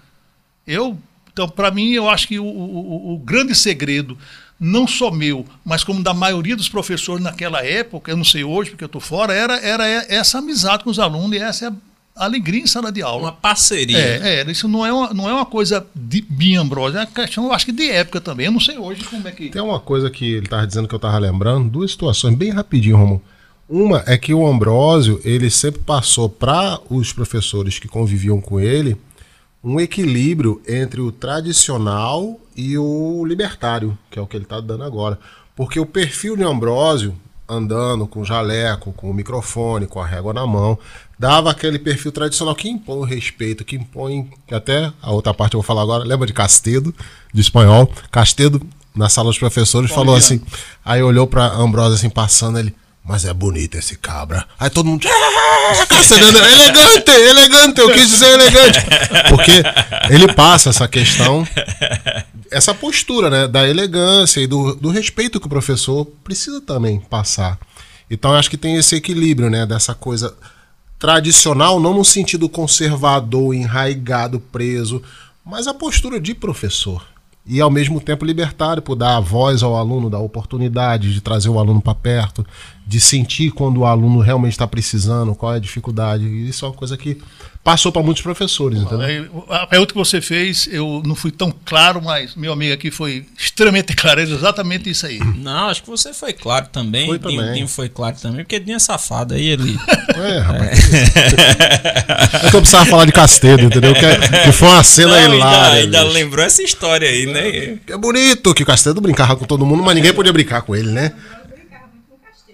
Eu, então, para mim, eu acho que o, o, o grande segredo não só meu, mas como da maioria dos professores naquela época, eu não sei hoje porque eu estou fora, era, era essa amizade com os alunos e essa é a alegria em sala de aula. Uma parceria. É, é isso não é, uma, não é uma coisa de minha Ambrosio, é uma questão, eu acho que de época também. Eu não sei hoje como é que. Tem uma coisa que ele estava dizendo que eu estava lembrando, duas situações, bem rapidinho, Romulo. Uma é que o Ambrósio, ele sempre passou para os professores que conviviam com ele um equilíbrio entre o tradicional e o libertário, que é o que ele está dando agora. Porque o perfil de Ambrósio, andando com jaleco, com o microfone, com a régua na mão, dava aquele perfil tradicional que impõe o respeito, que impõe. Até a outra parte eu vou falar agora, lembra de Castedo, de espanhol? Castedo, na sala dos professores, Bom falou assim. Aí olhou para Ambrósio assim, passando ele. Mas é bonito esse cabra. Aí todo mundo. Ah, elegante, elegante, eu quis dizer elegante. Porque ele passa essa questão, essa postura, né? Da elegância e do, do respeito que o professor precisa também passar. Então acho que tem esse equilíbrio, né? Dessa coisa tradicional, não no sentido conservador, enraigado, preso, mas a postura de professor e ao mesmo tempo libertário por dar a voz ao aluno, dar a oportunidade de trazer o aluno para perto, de sentir quando o aluno realmente está precisando, qual é a dificuldade. Isso é uma coisa que passou para muitos professores. Entendeu? A pergunta que você fez, eu não fui tão claro, mas meu amigo aqui foi extremamente claro, é exatamente isso aí. Não, acho que você foi claro também. Foi também. Dinho, Dinho foi claro também, porque Dinho é safado aí ele. É, rapaz. É. é que eu precisava falar de Castedo, entendeu? Que, é, que foi uma cena não, hilária. Ainda, ainda lembrou essa história aí, né? É bonito que o Castedo brincava com todo mundo, mas ninguém podia brincar com ele, né?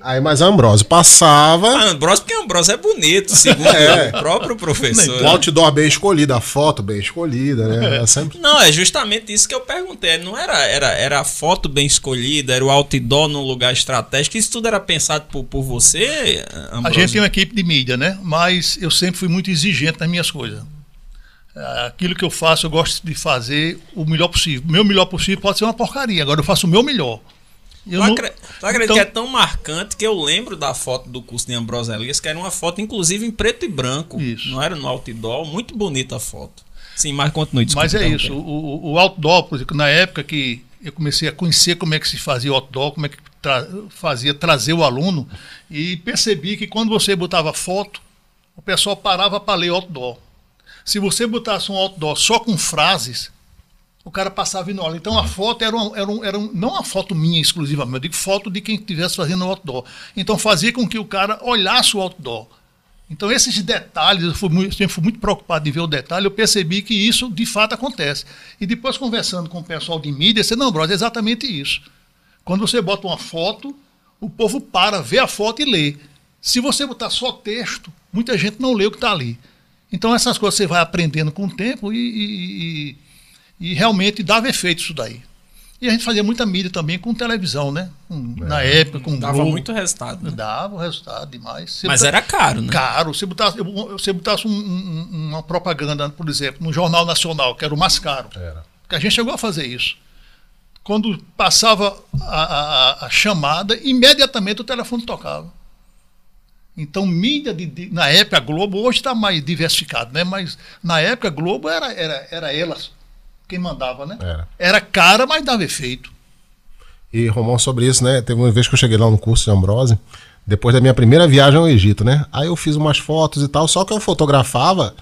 Aí, mas a Ambrosio passava. A Ambrosio, porque a Ambrosio é bonito, segundo é. o próprio professor. O outdoor bem escolhido, a foto bem escolhida, né? É sempre... Não, é justamente isso que eu perguntei. Não era, era, era a foto bem escolhida, era o outdoor num lugar estratégico. Isso tudo era pensado por, por você, Ambrosio? A gente tem uma equipe de mídia, né? Mas eu sempre fui muito exigente nas minhas coisas. Aquilo que eu faço, eu gosto de fazer o melhor possível. O meu melhor possível pode ser uma porcaria, agora eu faço o meu melhor. Eu tu, não... acredita então... que é tão marcante que eu lembro da foto do curso de Ambrosio Elias, que era uma foto, inclusive, em preto e branco. Isso. Não era no outdoor. Muito bonita a foto. Sim, mas continue. Mas é isso. O, o outdoor, por exemplo, na época que eu comecei a conhecer como é que se fazia o outdoor, como é que tra fazia trazer o aluno, e percebi que quando você botava foto, o pessoal parava para ler outdoor. Se você botasse um outdoor só com frases, o cara passava indo Então a foto era, um, era, um, era um, não uma foto minha exclusivamente, eu digo foto de quem estivesse fazendo o outdoor. Então fazia com que o cara olhasse o outdoor. Então esses detalhes, eu fui muito, sempre fui muito preocupado de ver o detalhe, eu percebi que isso de fato acontece. E depois conversando com o pessoal de mídia, você não, brother, é exatamente isso. Quando você bota uma foto, o povo para, vê a foto e lê. Se você botar só texto, muita gente não lê o que está ali. Então essas coisas você vai aprendendo com o tempo e, e, e e realmente dava efeito isso daí. E a gente fazia muita mídia também com televisão, né? Com, é. Na época, com Dava Globo. muito resultado. Né? Dava resultado demais. Você Mas era caro, né? Caro. Você botasse, você botasse um, um, uma propaganda, por exemplo, no Jornal Nacional, que era o mais caro. Era. Que a gente chegou a fazer isso. Quando passava a, a, a chamada, imediatamente o telefone tocava. Então, mídia de, de- na época a Globo, hoje está mais diversificado, né? Mas na época a Globo era, era, era elas quem mandava, né? Era. Era cara, mas dava efeito. E, Romão, sobre isso, né? Teve uma vez que eu cheguei lá no curso de Ambrose, depois da minha primeira viagem ao Egito, né? Aí eu fiz umas fotos e tal, só que eu fotografava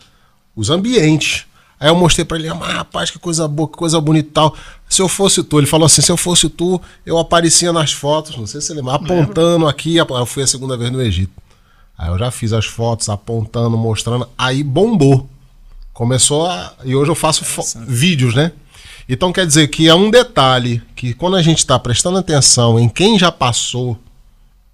os ambientes. Aí eu mostrei pra ele, ah, rapaz, que coisa boa, que coisa bonita e tal. Se eu fosse tu, ele falou assim, se eu fosse tu, eu aparecia nas fotos, não sei se lembra, apontando aqui, eu fui a segunda vez no Egito. Aí eu já fiz as fotos, apontando, mostrando, aí bombou. Começou a. E hoje eu faço vídeos, né? Então quer dizer que é um detalhe que quando a gente está prestando atenção em quem já passou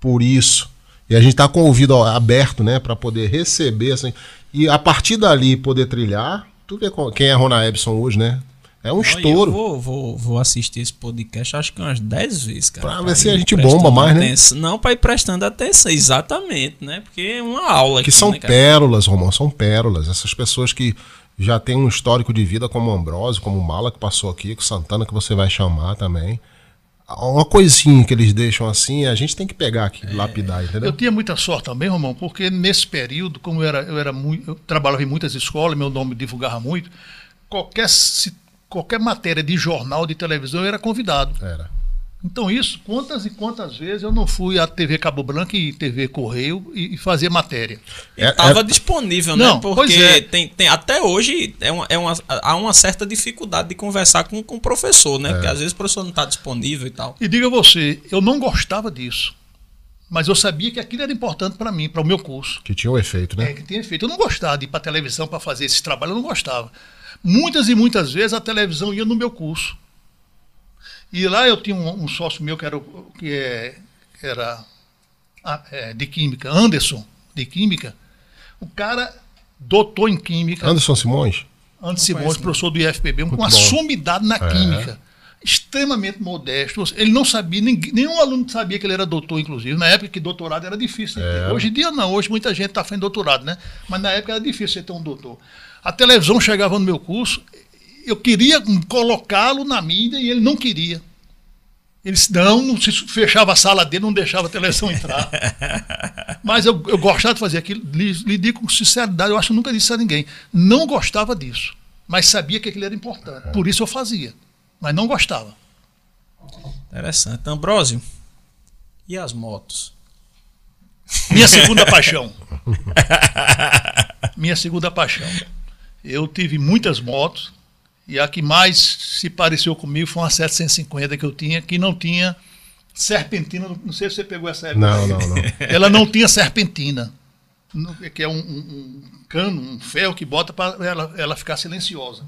por isso, e a gente está com o ouvido aberto, né, para poder receber, assim, e a partir dali poder trilhar, tu vê quem é Rona Ebson hoje, né? É um Não, estouro. Eu vou, vou, vou assistir esse podcast acho que umas 10 vezes, cara. Pra ver se a gente bomba mais, né? atenção. Não, pra ir prestando atenção, exatamente, né? Porque é uma aula Que aqui, são né, cara? pérolas, Romão, são pérolas. Essas pessoas que já têm um histórico de vida como o Ambrosio, como o Mala que passou aqui, com o Santana que você vai chamar também. Uma coisinha que eles deixam assim, a gente tem que pegar aqui, lapidar, entendeu? Eu tinha muita sorte também, Romão, porque nesse período, como eu era, eu era muito, eu trabalhava em muitas escolas, meu nome divulgava muito, qualquer, qualquer matéria de jornal, de televisão, eu era convidado. Era. Então isso, quantas e quantas vezes eu não fui à TV Cabo Branco e TV Correio e, e fazer matéria. E É- é- disponível, né? Não, Porque pois é. tem, tem, até hoje é uma, é uma, há uma certa dificuldade de conversar com, com o professor, né? É. Porque às vezes o professor não está disponível e tal. E diga você, eu não gostava disso, mas eu sabia que aquilo era importante para mim, para o meu curso. Que tinha o efeito, É, né? que tinha feito. Eu não gostava de ir para televisão para fazer esse trabalho, eu não gostava. Muitas e muitas vezes a televisão ia no meu curso. E lá eu tinha um, um sócio meu que era, que é, que era ah, é, de química, Anderson, de química. O cara doutor em química, Anderson Simões? Anderson Simões, professor do IFPB, com uma bom. sumidade na É. química. Extremamente modesto. Ele não sabia, ninguém, nenhum aluno sabia que ele era doutor, inclusive. Na época que doutorado era difícil. É. Hoje em dia não, hoje muita gente está fazendo doutorado, né? Mas na época era difícil você ter um doutor. A televisão chegava no meu curso, eu queria colocá-lo na mídia e ele não queria. Ele disse, não, não se fechava a sala dele, não deixava a televisão entrar. Mas eu, eu gostava de fazer aquilo, lhe, lhe digo com sinceridade, eu acho que nunca disse a ninguém. Não gostava disso, mas sabia que aquilo era importante. Por isso eu fazia, mas não gostava. Interessante. Ambrósio, e as motos? Minha segunda paixão. Minha segunda paixão. Eu tive muitas motos e a que mais se pareceu comigo foi uma 750 que eu tinha, que não tinha serpentina. Não sei se você pegou essa época. Não, não, não. Ela não tinha serpentina, que é um, um- um cano, um ferro que bota para ela, ela ficar silenciosa.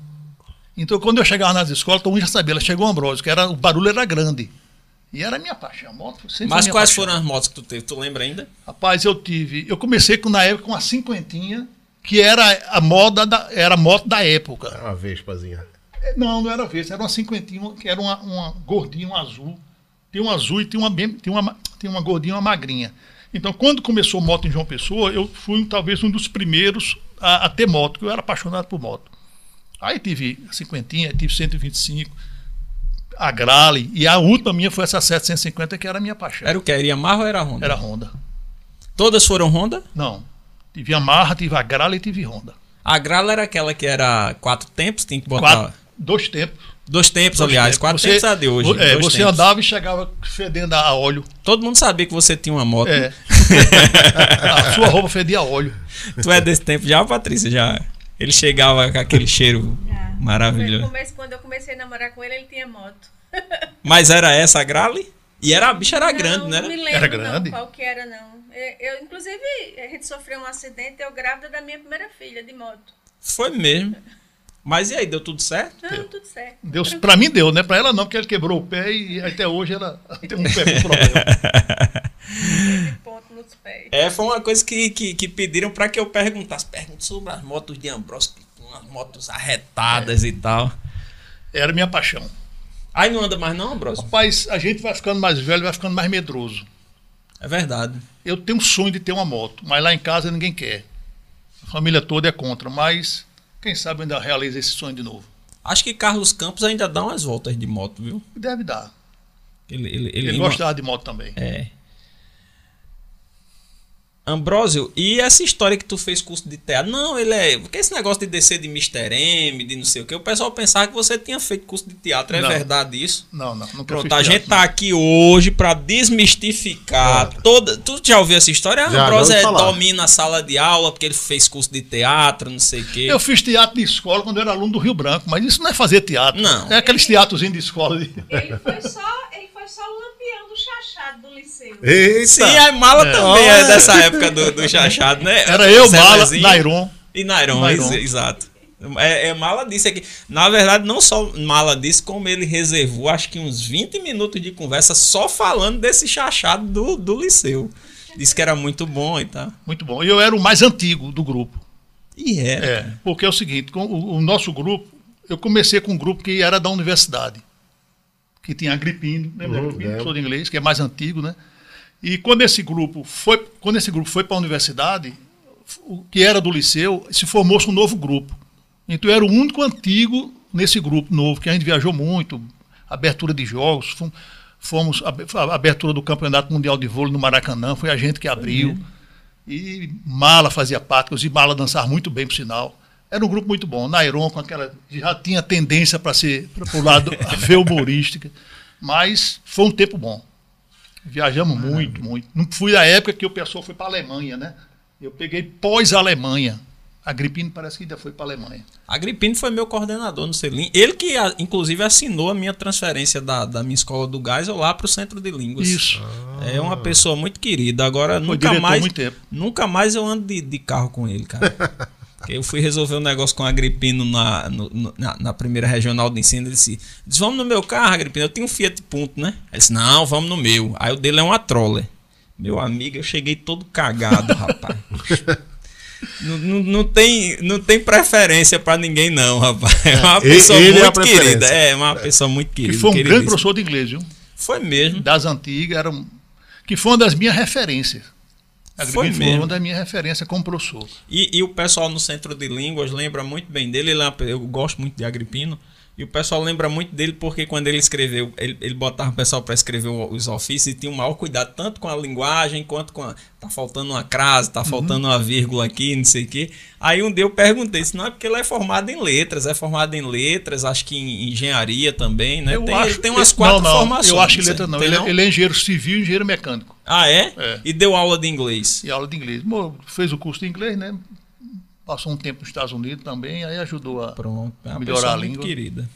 Então, quando eu chegava nas escolas, todo mundo já sabia, ela chegou Ambrosio, que era, o barulho era grande. E era a minha paixão. A moto sempre Mas quais paixão. foram as motos que tu teve? Tu lembra ainda? Rapaz, eu tive. Eu comecei com, na época com a cinquentinha, que era a moda da, era a moto da época. É uma vespazinha. É, Não, não era vez, era uma cinquentinha, que era uma, uma gordinha, um azul. Tem um azul e tem uma, tem uma, ma- tem uma gordinha uma magrinha. Então, quando começou moto em João Pessoa, eu fui talvez um dos primeiros a, a ter moto, porque eu era apaixonado por moto. Aí tive a cinquentinha, tive 125, a Grale, e a última minha foi essa 750, que era a minha paixão. Era o que? Era Yamaha ou era Honda? Era Honda. Todas foram Honda? Não. Tive Yamaha, tive a Grale e tive Honda. A Grala era aquela que era quatro tempos, tem que botar. Quatro, dois tempos. Dois tempos, Dois aliás. tempos. Quatro Você- tempos a de hoje. É, dois você tempos. andava e chegava fedendo a óleo. Todo mundo sabia que você tinha uma moto. É. a sua roupa fedia a óleo. Tu é desse tempo já, Patrícia? Já. Ele chegava com aquele cheiro No maravilhoso. começo, quando eu comecei a namorar com ele, ele tinha moto. Mas era essa a Grale? E era, a bicha era não, grande, né? Não me era? lembro Era grande? Não, qual que era, não. Eu, eu, inclusive, a gente sofreu um acidente, eu grávida da minha primeira filha, de moto. Foi mesmo. Mas e aí, deu tudo certo? Não, tudo certo. Deus, pra mim deu, né? Pra ela não, porque ela quebrou o pé e até hoje ela tem um pé com problema. Ponto nos pés. É, foi uma coisa que, que, que pediram pra que eu perguntasse. Pergunte sobre as motos de Ambrosio, umas motos arretadas e tal. Era minha paixão. Aí não anda mais não, Ambrosio? Rapaz, a gente vai ficando mais velho, vai ficando mais medroso. É verdade. Eu tenho um sonho de ter uma moto, mas lá em casa ninguém quer. A família toda é contra, mas quem sabe eu ainda realiza esse sonho de novo. Acho que Carlos Campos ainda dá umas voltas de moto, viu? Deve dar. Ele, ele, Ele, ele gostava de moto também. É. Ambrósio, e essa história que tu fez curso de teatro? Não, ele é. Porque esse negócio de descer de Mr. M, de não sei o que, o pessoal pensava que você tinha feito curso de teatro. É Não. verdade isso? Não, não. Nunca Pronto, fiz a teatro, gente tá aqui hoje pra desmistificar toda. Tu já ouviu essa história? Já, Ambrósio é, domina a sala de aula porque ele fez curso de teatro, não sei o quê. Eu fiz teatro de escola quando eu era aluno do Rio Branco, mas isso não é fazer teatro. Não. É aqueles teatrozinhos de escola. de- Ele foi só, ele foi só o lampião do chachado do liceu. Eita! Sim, a Mala também é dessa época do, do chachado, né? Era eu, Mala, Nairon. E Nairon, Nairon. ex- exato. É, é, Mala disse aqui. Na verdade, não só Mala disse, como ele reservou acho que uns 20 minutos de conversa só falando desse chachado do, do liceu. Disse que era muito bom e tal. Muito bom. E eu era o mais antigo do grupo. E era. É, porque é o seguinte, com o, o nosso grupo, eu comecei com um grupo que era da universidade, que tinha Agripino, lembra Uhum, Agripino, lembro. professor de inglês, que é mais antigo, né? E quando esse grupo foi, quando esse grupo foi para a universidade, o que era do liceu, se formou-se um novo grupo. Então eu era o único antigo nesse grupo novo, que a gente viajou muito, abertura de jogos, fom- fomos a abertura do Campeonato Mundial de Vôlei no Maracanã, foi a gente que abriu. E Mala fazia parte, e Mala dançava muito bem, por sinal. Era um grupo muito bom. Nairon, com aquela. Já tinha tendência para ser para o lado humorística. Mas foi um tempo bom. Viajamos muito, muito. Não fui da época que o pessoal foi para a Alemanha, né? Eu peguei pós-Alemanha. A Gripino parece que ainda foi para a Alemanha. Agripino foi meu coordenador no Selim. Ele que, inclusive, assinou a minha transferência da, da minha escola do Geisel lá para o Centro de Línguas. Isso. É uma pessoa muito querida. Agora, Foi nunca mais, muito tempo. nunca mais eu ando de, de carro com ele, cara. Eu fui resolver um negócio com o Agripino na, no- na, na primeira regional de ensino. Ele disse, disse: Vamos no meu carro, Agripino. Eu tenho um Fiat Punto, né? Ele disse: Não, vamos no meu. Aí o dele é uma Troller. Meu amigo, eu cheguei todo cagado, rapaz. Não, não, não tem, não tem preferência pra ninguém, não, rapaz. É uma ele- pessoa ele é muito querida. preferência. É, uma pessoa muito Que querida. foi um grande professor de inglês, viu? Foi mesmo. Das antigas, era um, que foi uma das minhas referências. Foi mesmo. uma das minhas referências como professor. E, e o pessoal no Centro de Línguas lembra muito bem dele. Ele é uma- eu gosto muito de Agripino. E o pessoal lembra muito dele porque quando ele escreveu, ele, ele botava o pessoal para escrever os ofícios e tinha um maior cuidado tanto com a linguagem quanto com a. Tá faltando uma crase, tá faltando uma vírgula aqui, não sei o quê. Aí um dia eu perguntei, disse, não é porque ele é formado em letras, é formado em letras, acho que em engenharia também, né? Eu tem, acho, ele tem umas quatro não, não, formações. Eu acho que letra não. Ele, é- ele é engenheiro civil e engenheiro mecânico. Ah, é? É. E deu aula de inglês. E aula de inglês. Fez o curso de inglês, né? Passou um tempo nos Estados Unidos também, aí ajudou a. Pronto, é uma Melhorar a língua. querida.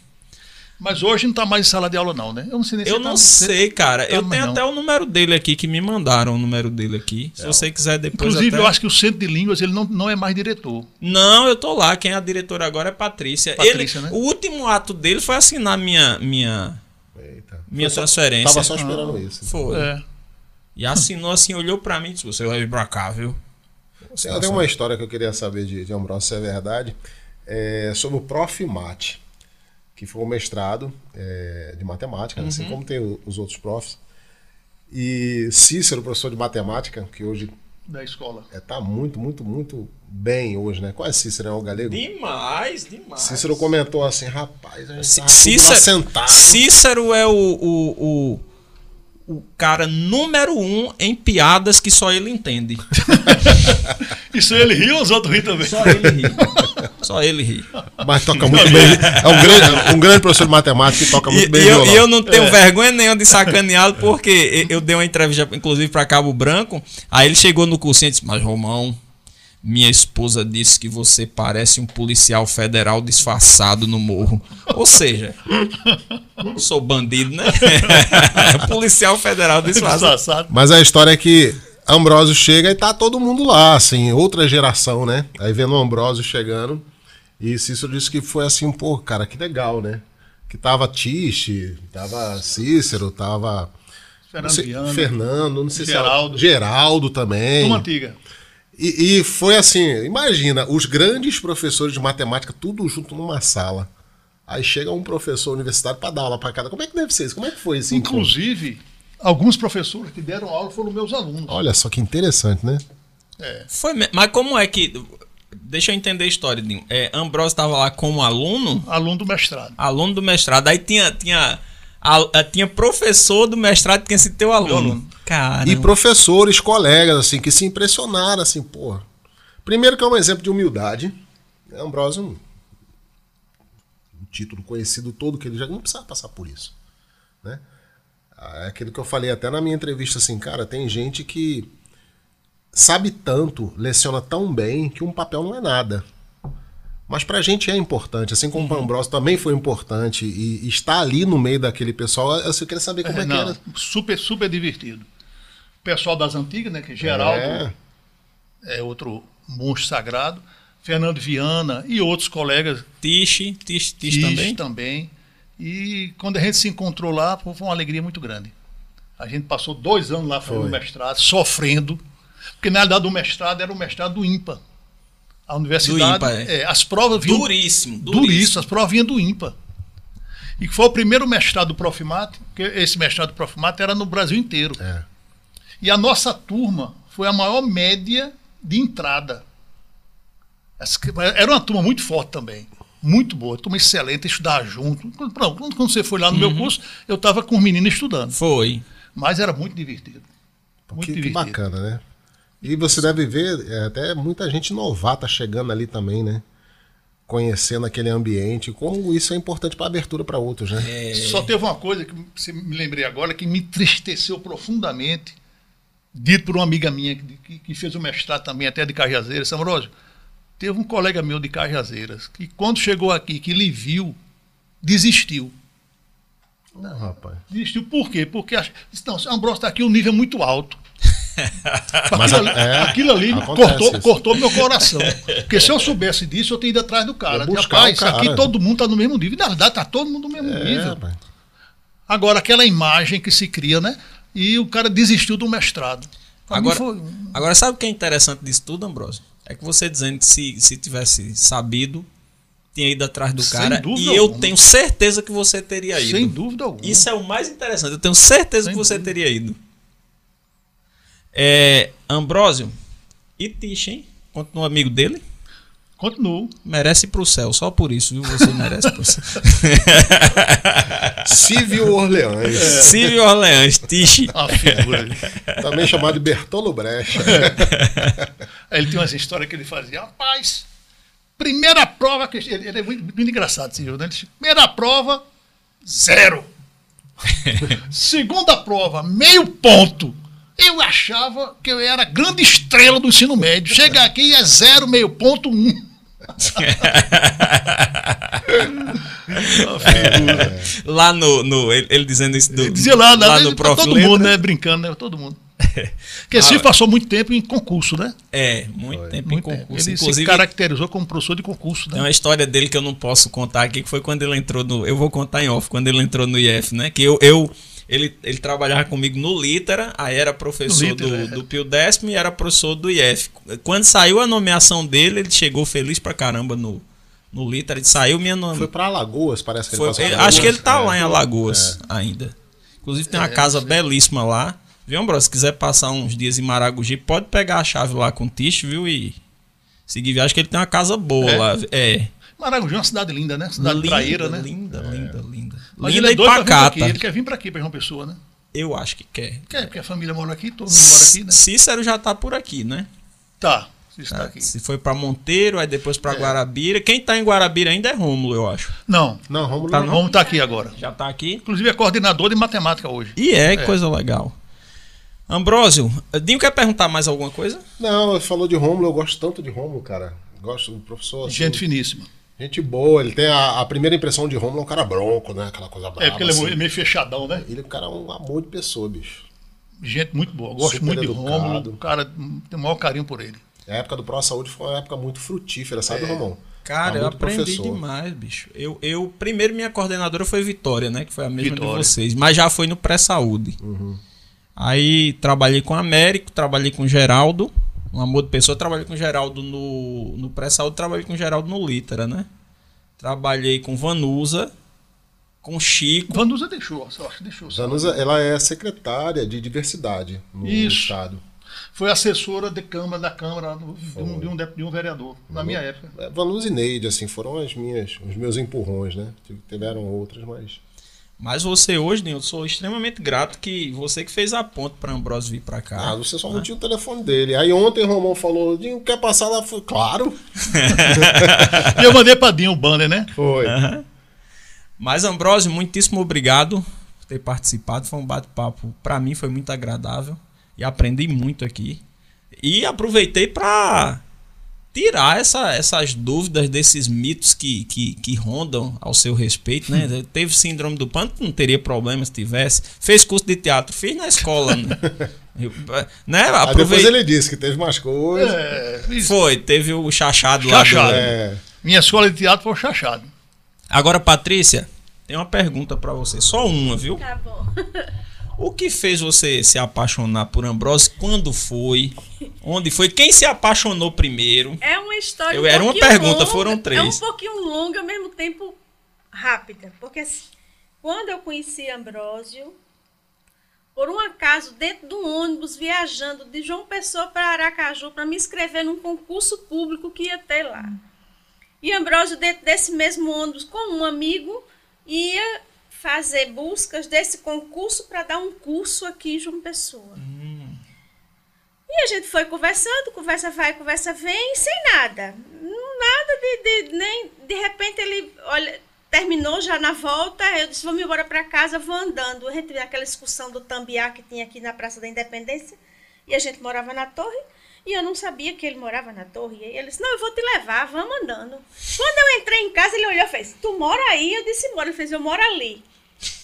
Mas hoje não está mais em sala de aula, não, né? Eu não sei nem se Eu ele não tá- sei, cara. tá eu tenho não. até o número dele aqui, que me mandaram o número dele aqui. Se você quiser depois. Inclusive, até- eu acho que o Centro de Línguas ele não, não é mais diretor. Não, eu tô lá. Quem é a diretora agora é Patrícia. Patrícia, ele, né? O último ato dele foi assinar minha, minha, Eita. minha Foi só- transferência. Tava só esperando isso. Foi. É. E assinou assim, olhou pra mim e disse: Você vai vir pra cá, viu? Tem, tem uma história que eu queria saber de, de Ambrosio, se é verdade, é sobre o Prof. Mate, que foi um mestrado é, de matemática, assim como tem o- os outros profs. E Cícero, professor de matemática, que hoje Da escola. está muito, muito, muito bem hoje, né? Qual é Cícero? É o galego? Demais, demais. Cícero comentou assim, rapaz, a genteCí- tá Cícero, sentado. Cícero é o, o, o, o cara número um em piadas que só ele entende. Isso ele riu, os outros riam também. Só ele ri. Só ele ri. Mas toca muito bem. É um grande, um grande professor de matemática que toca muito E, bem e eu, e eu não tenho É. vergonha nenhuma de sacaneá-lo, porque eu eu dei uma entrevista, inclusive, para Cabo Branco. Aí ele chegou no cursinho e disse: Mas, Romão, minha esposa disse que você parece um policial federal disfarçado no morro. Ou seja, sou bandido, né? policial federal disfarçado. Disfarçado. Mas a história é que Ambrósio chega e tá todo mundo lá, assim, outra geração, né? Aí vendo o Ambrósio chegando. E Cícero disse que foi assim, pô, cara, que legal, né? Que tava Tiche, tava Cícero, tava. Fernando não sei. Fernando, não sei se Geraldo. era. Geraldo também. Turma antiga. E, e foi assim, imagina, os grandes professores de matemática, tudo junto numa sala. Aí chega um professor universitário para dar aula para cada. Como é que deve ser isso? Como é que foi isso? Inclusive, alguns professores que deram aula foram meus alunos. Olha só que interessante, né? Foi me- Mas como é que. Deixa eu entender a história, Dinho. É, Ambrosio estava lá como aluno, Aluno do mestrado. aluno do mestrado. Aí tinha, tinha, a- a- tinha professor do mestrado que tinha sido teu aluno. Caramba. E professores, colegas, assim, que se impressionaram, assim, pô. Primeiro que é um exemplo de humildade. É Ambrósio, um, um título conhecido todo, que ele já não precisava passar por isso. Né? É aquilo que eu falei até na minha entrevista, assim, cara, tem gente que sabe tanto, leciona tão bem, que um papel não é nada. Mas pra gente é importante, assim como o Ambrósio também foi importante e, está ali no meio daquele pessoal, eu só queria saber como é, que Não, era. super, super divertido. O pessoal das antigas, né? Que Geraldo É. é, outro monstro sagrado, Fernando Viana e outros colegas Tiche, Tiche, Tiche também. também. E quando a gente se encontrou lá, foi uma alegria muito grande. A gente passou dois anos lá fazendo mestrado, sofrendo, porque na realidade o mestrado era o mestrado do IMPA. A universidade, IMPA, é. é, as provas vinham Duríssimo, duríssimo, duríssimo. as provas vinham do IMPA. E que foi o primeiro mestrado do Profimat, porque esse mestrado do Profimat era no Brasil inteiro. É. E a nossa turma foi a maior média de entrada. Que- Era uma turma muito forte também. Muito boa, turma excelente, estudar junto. Quando, quando você foi lá no Uhum. meu curso, eu estava com os meninos estudando. Foi. Mas era muito divertido. Muito Que, que divertido. bacana, né? E você deve ver, é, até muita gente novata chegando ali também, né? Conhecendo aquele ambiente, como isso é importante para abertura para outros, né? É. Só teve uma coisa que você me lembrei agora que me entristeceu profundamente, dito por uma amiga minha que, que- fez o mestrado também até de Cajazeiras, Samrósio. Teve um colega meu de Cajazeiras que quando chegou aqui, que ele viu, desistiu. Não, rapaz. Desistiu por quê? Porque ach- disse, não, Ambrosio está aqui, o nível é muito alto. Mas aquilo, ali, é, aquilo ali cortou, isso. cortou meu coração. Porque se eu soubesse disso, eu teria ido atrás do cara. Rapaz, aqui todo mundo está no mesmo nível. Na verdade, está todo mundo no mesmo É, nível. rapaz. Agora, aquela imagem que se cria, né? E o cara desistiu do mestrado. Pra Agora, foi- agora, sabe o que é interessante disso tudo, Ambrosio? É que você dizendo que se, se tivesse sabido, tinha ido atrás do Sem cara. dúvida E eu alguma. tenho certeza que você teria ido. sem dúvida alguma. Isso é o mais interessante. Eu tenho certeza Sem que você dúvida. teria ido. É, Ambrósio e Tish, hein? Continua amigo dele. Continuo. Merece ir pro céu, só por isso, viu? Você merece pro céu. Civil Orleans, Silvio Orleans, Tish. A figura. também chamado de Bertolo Brecha. Aí ele tinha umas histórias que ele fazia. Rapaz, primeira prova que. Ele, ele é muito, muito engraçado esse jogo, né? Ele Primeira prova, zero. Segunda prova, meio ponto. Eu achava que eu era a grande estrela do ensino médio. Chega aqui é zero, meio ponto, um. Lá no. no ele, ele dizendo isso do. Ele dizia lá, lá lá no Prof. todo mundo, né? Brincando, né? Todo mundo. Porque esse filho passou muito tempo em concurso, né? É, muito tempo em Muito tempo. concurso. Ele se Inclusive, caracterizou como professor de concurso, Tem né? uma história dele que eu não posso contar aqui, que foi quando ele entrou no. Eu vou contar em off, quando ele entrou no IF, né? Que eu. eu ele, ele trabalhava comigo no Litera, aí era professor Litera, do, é. do Pio Décimo e era professor do IF. Quando saiu a nomeação dele, ele chegou feliz pra caramba no, no Litera. Ele saiu minha nome. Foi para Alagoas, parece que ele Foi- passou ele- Alagoas. acho que ele tá É. lá em Alagoas ainda. Inclusive tem uma É, casa sim. belíssima lá. Viu, Ambro? Se quiser passar uns dias em Maragogi, pode pegar a chave lá com o Ticho, viu? E seguir viagem, que ele tem uma casa boa É? lá. É. Maragogi é uma cidade linda, né? Cidade linda, praieira, né? linda, linda, linda. Linda ele é e pacata. aqui. Ele quer vir pra aqui, pra João Pessoa, né? Eu acho que quer. Quer, porque a família mora aqui, todo mundo mora aqui, né? Cícero já tá por aqui, né? Tá, você está aqui. Se foi pra Monteiro, aí depois É. pra Guarabira. Quem tá em Guarabira ainda é Rômulo, eu acho. Não, Não, Romulo Tá não. vamos estar aqui agora. Já tá aqui? Inclusive é coordenador de matemática hoje. E é, que É. coisa legal. Ambrósio, Dinho quer perguntar mais alguma coisa? Não, ele falou de Romulo, eu gosto tanto de Romulo, cara. Gosto do professor. assim, Gente finíssima. Gente boa, ele tem a, a primeira impressão de Romulo é um cara bronco, né? Aquela coisa brava. É porque ele é assim. meio- meio fechadão, né? Ele é um cara um amor de pessoa, bicho. Gente muito boa. Gosto Super muito de educado. Rômulo. O cara tem o maior carinho por ele. A época do Pro Saúde foi uma época muito frutífera, sabe, É. Romão? Cara, Tá eu aprendi professor. demais, bicho. Eu, eu, primeiro, minha coordenadora foi Vitória, né? Que foi a mesma Vitória. de vocês. Mas já foi no pré-saúde. Uhum. Aí trabalhei com o Américo, trabalhei com o Geraldo. Um amor de pessoa. Trabalhei com o Geraldo no, no pré-saúde, trabalhei com o Geraldo no Litera, né? Trabalhei com Vanusa, com Chico. Vanusa deixou, eu acho que deixou. Zanusa, ela é secretária de diversidade no Isso. estado. Foi assessora de Câmara da Câmara do- de, um, de, um, de um vereador, na minha época. É, Vanusa e Neide, assim, foram as minhas, os meus empurrões, né? Tiveram outras, mas. Mas você hoje, Nilton, eu sou extremamente grato que você que fez a ponte para Ambrosio vir para cá. Ah, você só não tinha o telefone dele. Aí ontem o Romão falou, Dinho, quer passar lá? Foi, claro. E eu mandei pra Dinho o banner, né? Foi. Mas Ambrosio, muitíssimo obrigado por ter participado. Foi um bate-papo, para mim foi muito agradável e aprendi muito aqui. E aproveitei para tirar essa, essas dúvidas desses mitos que, que, que rondam ao seu respeito, né? Teve síndrome do pânico, não teria problema se tivesse. Fez curso de teatro, fiz na escola, né? Eu, né? Aí depois Aprovei... ele disse que teve mais coisas. É. Foi, teve o chachado lá. do- Chachado. É. Minha escola de teatro foi o Chachado. Agora, Patrícia, tem uma pergunta para você, só uma, viu? Tá bom. O que fez você se apaixonar por Ambrose? Quando foi? Onde foi? Quem se apaixonou primeiro? É uma história. Eu- um era uma pergunta, longa, foram três. É um pouquinho longa, ao mesmo tempo rápida. Porque assim, quando eu conheci Ambrósio, por um acaso, dentro de um ônibus, viajando de João Pessoa para Aracaju, para me inscrever num concurso público que ia ter lá. E Ambrósio, dentro desse mesmo ônibus, com um amigo, ia fazer buscas desse concurso para dar um curso aqui em João Pessoa. E a gente foi conversando, conversa vai, conversa vem, sem nada. Nada de, de- nem de repente ele olha, terminou já na volta, eu disse, vamos embora para casa, vou andando. A gente viu aquela excursão do Tambiá que tinha aqui na Praça da Independência, e a gente morava na torre, e eu não sabia que ele morava na torre. E ele disse, não, eu vou te levar, vamos andando. Quando eu entrei em casa, ele olhou e fez, tu mora aí? Eu disse, mora. Ele fez, eu moro ali.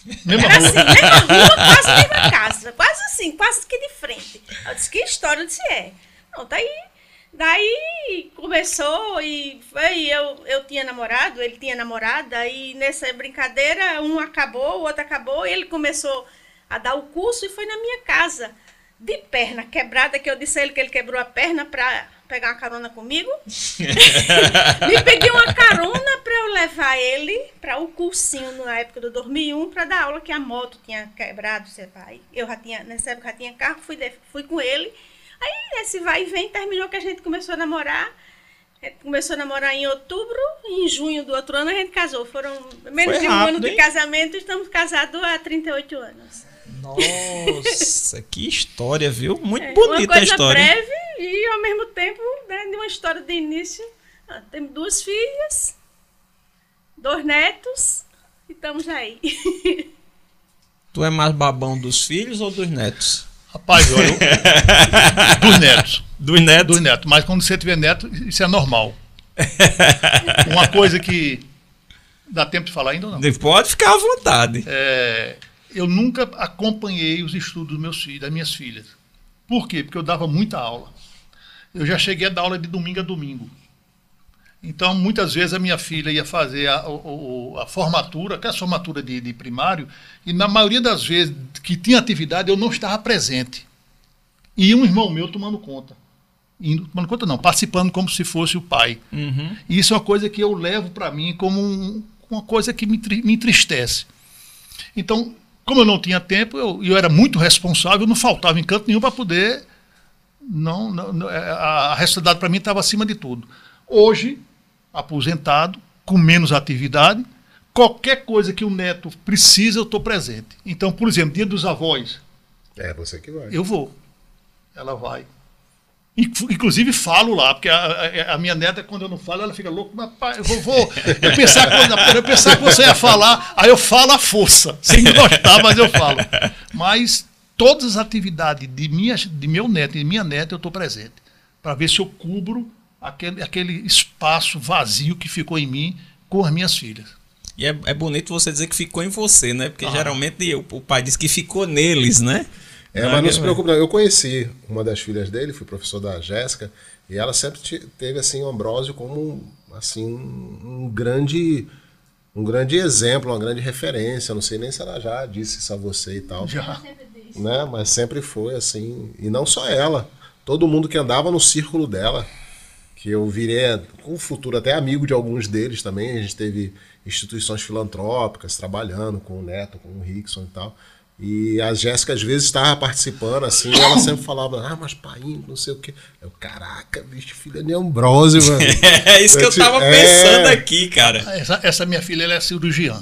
Mesma Era rua. assim, mesma rua, quase mesma casa. Quase assim, quase que de frente. Eu disse, que história? Eu disse, é. Pronto, aí, daí começou e foi, eu, eu tinha namorado, ele tinha namorada, e nessa brincadeira, um acabou, o outro acabou, e ele começou a dar o curso e foi na minha casa, de perna quebrada, que eu disse a ele que ele quebrou a perna para pegar uma carona comigo. Me peguei uma carona para eu levar ele para o cursinho na época do 2001 para dar aula que a moto tinha quebrado, você vai. Eu já tinha nessa época já tinha carro, fui fui com ele. Aí esse vai e vem terminou que a gente começou a namorar. A começou a namorar em outubro, em junho do outro ano a gente casou. Foram menos Foi de um rápido, ano de hein? casamento, estamos casados há 38 anos. Nossa, que história, viu? Muito É, bonita uma a coisa história. breve e ao mesmo tempo né, de uma história de início. Ah, temos duas filhas, dois netos e estamos aí. Tu é mais babão dos filhos ou dos netos? Rapaz, olha, eu- dos netos. Dos netos? Dos netos. Mas quando você tiver neto, isso é normal. Uma coisa que. Dá tempo de falar ainda ou não? Pode ficar à vontade. É, eu nunca acompanhei os estudos dos meus filhos, das minhas filhas. Por quê? Porque eu dava muita aula. Eu já cheguei a dar aula de domingo a domingo. Então, muitas vezes a minha filha ia fazer a, o- a formatura, que é a formatura de, de primário, e na maioria das vezes que tinha atividade eu não estava presente. E um irmão meu tomando conta. Indo, tomando conta não, participando como se fosse o pai. Uhum. E isso é uma coisa que eu levo para mim como um- uma coisa que me, me entristece. Então, como eu não tinha tempo, eu, eu era muito responsável, não faltava em canto nenhum para poder. Não, não- é, a, a responsabilidade para mim estava acima de tudo. Hoje, aposentado, com menos atividade, qualquer coisa que o neto precisa, eu estou presente. Então, por exemplo, dia dos avós, É, você que vai. eu vou. Ela vai. Inc- Inclusive falo lá, porque a, a- minha neta, quando eu não falo, ela fica louca, mas pai, eu vou, vou. Eu pensava, que, eu pensava que você ia falar, aí eu falo à força, sem gostar, mas eu falo. Mas todas as atividades de, minha, de meu neto e de minha neta, eu estou presente. Para ver se eu cubro aquele, aquele espaço vazio que ficou em mim com as minhas filhas. E é, é bonito você dizer que ficou em você, né? Ah. Porque geralmente o, o pai diz que ficou neles, né? É, mas não se preocupe, não. Eu conheci uma das filhas dele, fui professor da Jéssica, e ela sempre te- teve assim o Ambrósio como assim um grande um grande exemplo, uma grande referência. Não sei nem se ela já disse isso a você e tal, Já. né? Mas sempre foi assim, e não só ela, todo mundo que andava no círculo dela, que eu virei com o futuro até amigo de alguns deles também. A gente teve instituições filantrópicas trabalhando com o Neto, com o Rickson e tal. E a Jéssica às vezes estava participando assim, e ela sempre falava: "Ah, mas pai, não sei o quê". Eu, caraca, bicho, filha de Ambrósio, mano. É isso que eu Eu te- tava é. pensando aqui, cara. Essa, essa minha filha ela é cirurgiã.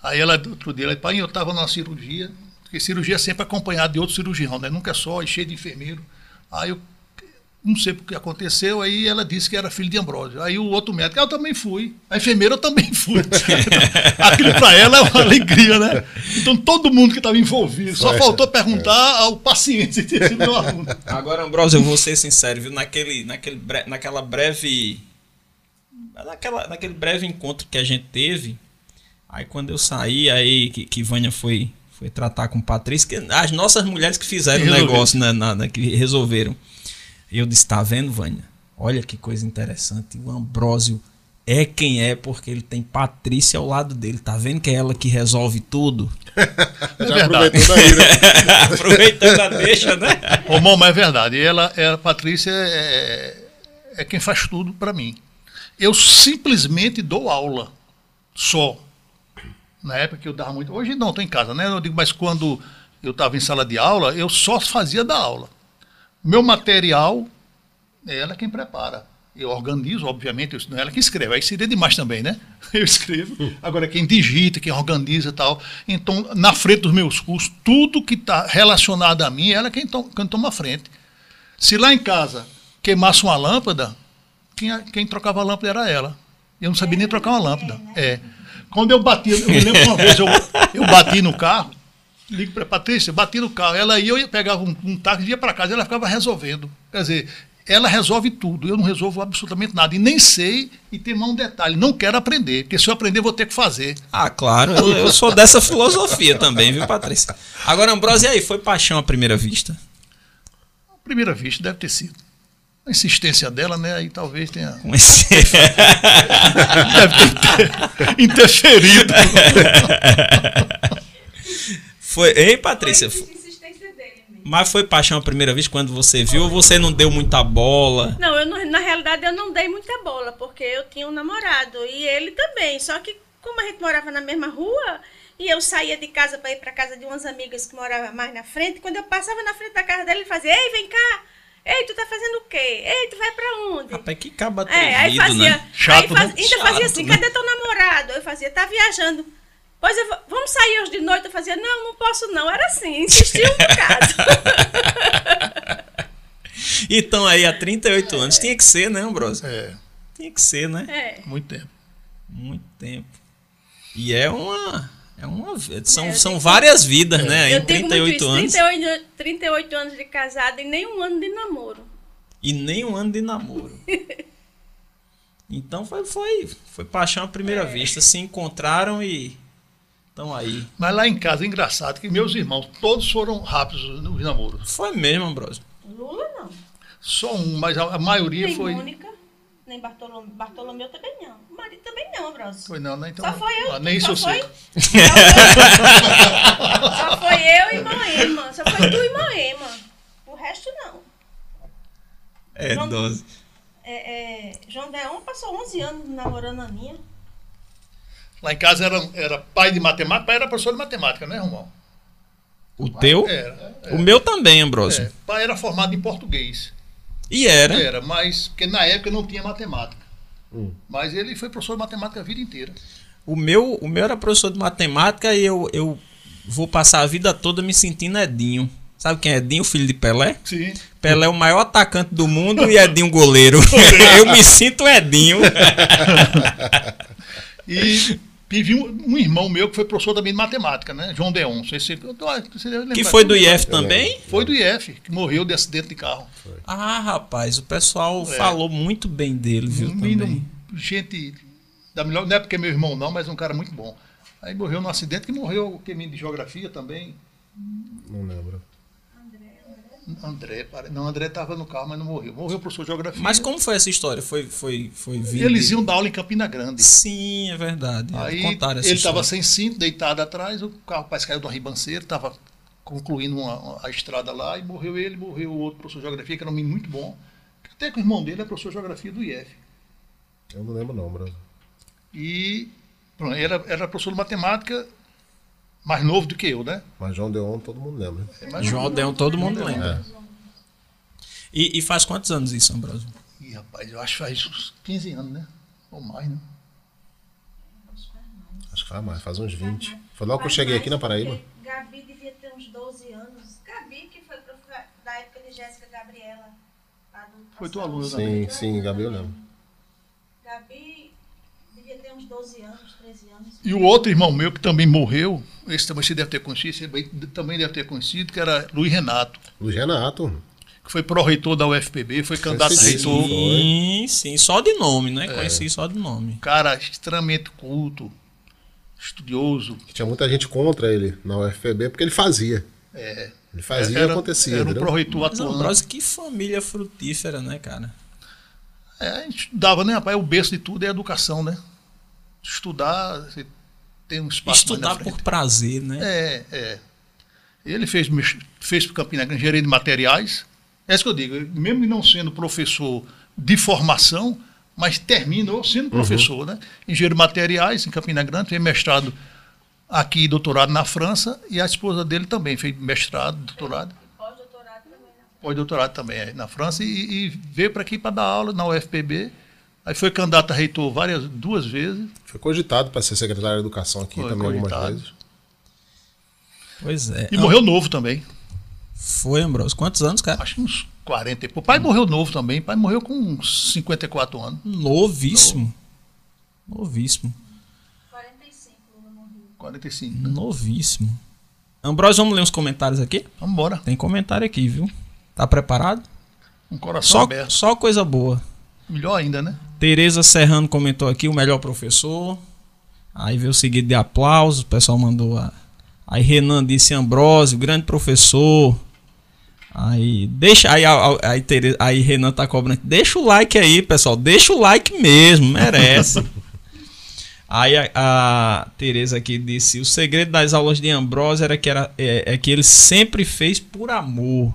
Aí ela, outro dia, ela pai, eu estava numa cirurgia, porque cirurgia é sempre acompanhada de outro cirurgião, né? Nunca é só, e cheio de enfermeiro. Aí eu não sei o que aconteceu, aí ela disse que era filho de Ambrósio. Aí o outro médico, ah, eu também fui. A enfermeira eu também fui. Então, aquilo para ela é uma alegria, né? Então todo mundo que estava envolvido, só faltou é. perguntar ao paciente se tinha sido meu aluno. Agora, Ambrosio, eu vou ser sincero, viu? Naquele, naquele, bre- naquela breve. Naquela, naquele breve encontro que a gente teve, aí quando eu saí, aí que, que Vânia foi, foi tratar com Patrícia, que as nossas mulheres que fizeram o negócio, né, na, na- que resolveram. Eu disse, tá vendo, Vânia? Olha que coisa interessante. O Ambrósio é quem é, porque ele tem Patrícia ao lado dele. Tá vendo que é ela que resolve tudo? É Já verdade. aproveitou daí, né? Aproveitando a deixa, né? Ô, Mão, mas é verdade. E ela, ela, a Patrícia é, é quem faz tudo para mim. Eu simplesmente dou aula. Só. Na época que eu dava muito. Hoje não, estou em casa, né? Eu digo, mas quando eu estava em sala de aula, eu só fazia da aula. Meu material, é ela quem prepara. Eu organizo, obviamente, não é ela que escreve. Aí seria demais também, né? Eu escrevo. Agora, quem digita, quem organiza e tal. Então, na frente dos meus cursos, tudo que está relacionado a mim, ela é quem, to quem toma frente. Se lá em casa queimasse uma lâmpada, quem, quem trocava a lâmpada era ela. Eu não sabia nem trocar uma lâmpada. É. Quando eu bati, eu me lembro uma vez, eu, eu bati no carro, ligo para Patrícia, bati no carro, ela ia, eu ia pegava um, um táxi, ia para casa, ela ficava resolvendo. Quer dizer, ela resolve tudo, eu não resolvo absolutamente nada. E nem sei, e tem mais um detalhe, não quero aprender, porque se eu aprender, vou ter que fazer. Ah, claro, eu, eu sou dessa filosofia também, viu, Patrícia? Agora, Ambrosio, e aí, foi paixão à primeira vista? À primeira vista, deve ter sido. A insistência dela, né? Aí talvez tenha. Deve ter interferido. Foi, ei, Foi Patrícia, a mesmo. mas foi paixão à primeira vista quando você viu ou você não deu muita bola? Não, eu não- na realidade eu não dei muita bola, porque eu tinha um namorado e ele também. Só que como a gente morava na mesma rua e eu saía de casa para ir para casa de umas amigas que moravam mais na frente, quando eu passava na frente da casa dele, ele fazia: "Ei, vem cá. Ei, tu tá fazendo o quê? Ei, tu vai para onde?" Rapaz, que caba É, aí atrevido, fazia. né? Chato, aí faz- né? ainda fazia assim, Chato, né? cadê teu namorado? Eu fazia, tá viajando. Pois eu vamos sair hoje de noite. Eu fazia, não, não posso não. Era assim, insistia um bocado. Então aí, há 38 anos, tinha que ser, né, Ambrosio? É, Tinha que ser, né? É. muito tempo. Muito tempo. E é uma... É uma são, É, eu são digo- várias vidas, né? Eu Em digo muito 38 isso, anos. 38, 38 anos de casada e nem um ano de namoro. E nem um ano de namoro. Então foi, foi, foi paixão à primeira vista. Se encontraram e estão aí. Mas lá em casa, é engraçado que meus irmãos, todos foram rápidos nos namoros. Foi mesmo, Ambrosio. Lula não. Só um, mas a, a maioria Nem foi. Mônica, nem Bartolomeu, Bartolomeu também não. O marido também não, Bros. Foi não, né? Então, Só foi eu. ah, nem isso só eu foi, sei. Só foi eu e Moema. Só foi tu e Moema. O resto não. É, Pronto. 12. É, é, João Deon passou 11 anos namorando a minha. Lá em casa era, era pai de matemática, pai era professor de matemática, né, Romão? O teu? Era. O meu também, Ambrosio. É, pai era formado em português. E era. Era, mas porque na época não tinha matemática. Hum. Mas ele foi professor de matemática a vida inteira. O meu, o meu era professor de matemática e eu, eu vou passar a vida toda me sentindo Edinho. Sabe quem é Edinho, filho de Pelé? Sim. Pelé é o maior atacante do mundo e Edinho goleiro. eu me sinto Edinho. E tive um, um irmão meu que foi professor também de matemática, né? João Deon. Não sei se você deve lembrar. Que foi do IF também? Foi do IF, que morreu de acidente de carro. Ah, rapaz, o pessoal É. falou muito bem dele, viu? Um Também. gente da melhor, não é porque é meu irmão não, mas um cara muito bom. Aí morreu num acidente que morreu que de geografia também. Não lembro. André, não, André estava no carro, mas não morreu. Morreu professor de geografia. Mas como foi essa história? Foi, foi, foi vindo? Eles iam dar aula em Campina Grande. Sim, é verdade. Aí Contaram essa ele estava sem cinto, deitado atrás, o carro parece que caiu de uma ribanceira, estava concluindo uma- uma- a estrada lá e morreu ele, morreu o outro professor de geografia, que era um menino muito bom. Até que o irmão dele é professor de geografia do IF. Eu não lembro não, Bruno. E pronto, era, era professor de matemática, mais novo do que eu, né? Mas João Deon todo mundo lembra. É mais João. Deon, todo mundo lembra. E, e faz quantos anos isso, Ambrosio? Ih, rapaz, eu acho que faz uns 15 anos, né? Ou mais, né? Acho Ah, mas faz uns 20. Foi logo que eu cheguei aqui na Paraíba. Gabi devia ter uns 12 anos. Gabi, que foi da época de Jéssica Gabriela. Foi tua aluna Sim, sim, Gabi, eu lembro. Gabi devia ter uns 12 anos, 13 anos. E o outro irmão meu que também morreu, esse também você deve ter conhecido, também deve ter conhecido, que era Luiz Renato, Luiz Renato. que foi pró-reitor da UFPB, foi candidato a reitor. Sim, sim, só de nome, né? Conheci só de nome. Cara extremamente culto, estudioso. Tinha muita gente contra ele na UFPB porque ele fazia. É, Ele fazia era, e acontecia. Era um pró-reitor Mas, atuante. Ambrosio, que família frutífera, né, cara? É, a gente estudava, né, rapaz? O berço de tudo é a educação, né? Estudar, você tem um espaço mais Estudar na frente. por prazer, né? É, é. Ele fez, fez para Campina Grande engenharia de materiais. É isso que eu digo, mesmo não sendo professor de formação, mas terminou sendo professor, né? Engenheiro de materiais em Campina Grande, fez mestrado aqui e doutorado na França, e a esposa dele também fez mestrado, doutorado, Pós-doutorado também, pós-doutorado também é, na França, e, e veio para aqui para dar aula na UFPB. Aí foi candidato a reitor várias, duas vezes. Foi cogitado para ser secretário de educação aqui Foi também algumas cogitado. vezes. Pois é. E morreu novo também. Foi, Ambrosio. Quantos anos, cara? Acho que uns 40 e pouco. O pai morreu novo também. O pai morreu com uns 54 anos. Novíssimo. Novíssimo. 45 Lula morreu. 45. né? Novíssimo. Ambrosio, vamos ler uns comentários aqui? Vamos embora. Tem comentário aqui, viu? Tá preparado? Um coração Só, aberto. só coisa boa. Melhor ainda, né? Tereza Serrano comentou aqui, o melhor professor. Aí veio o seguido de aplausos, o pessoal mandou a. Aí Renan disse Ambrósio, grande professor. Aí, deixa. Aí, aí, Tereza, aí Renan tá cobrando. Deixa o like aí, pessoal. Deixa o like mesmo, merece. aí a, a Tereza aqui disse: o segredo das aulas de Ambrósio era que, era, é, é que ele sempre fez por amor.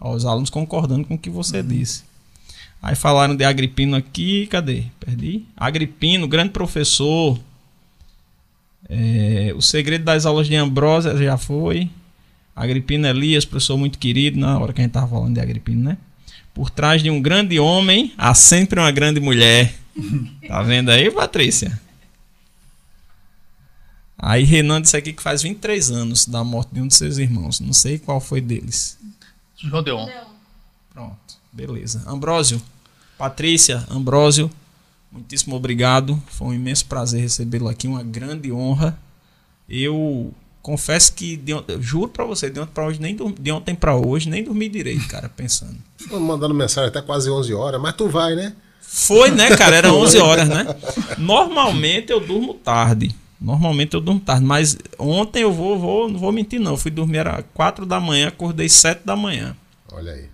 Ó, os alunos concordando com o que você disse. Aí falaram de Agripino aqui, cadê? Perdi. Agripino, grande professor. É, o segredo das aulas de Ambrósia já foi. Agripino Elias, professor muito querido, na hora que a gente tava falando de Agripino, né? Por trás de um grande homem, há sempre uma grande mulher. Tá vendo aí, Patrícia? Aí Renan disse aqui que faz 23 anos da morte de um de seus irmãos. Não sei qual foi deles. João Deon. Não. Pronto, beleza. Ambrósio, Patrícia, Ambrósio, muitíssimo obrigado. Foi um imenso prazer recebê-lo aqui, uma grande honra. Eu confesso que, de juro pra você, de ontem pra hoje, nem de ontem pra hoje, nem dormi direito, cara, pensando. Ficou mandando mensagem até quase 11 horas, mas tu vai, né? Foi, né, cara? Era 11 horas, né? Normalmente eu durmo tarde. Normalmente eu durmo tarde, mas ontem eu vou, vou não vou mentir não, eu fui dormir era 4 da manhã, acordei 7 da manhã. Olha aí.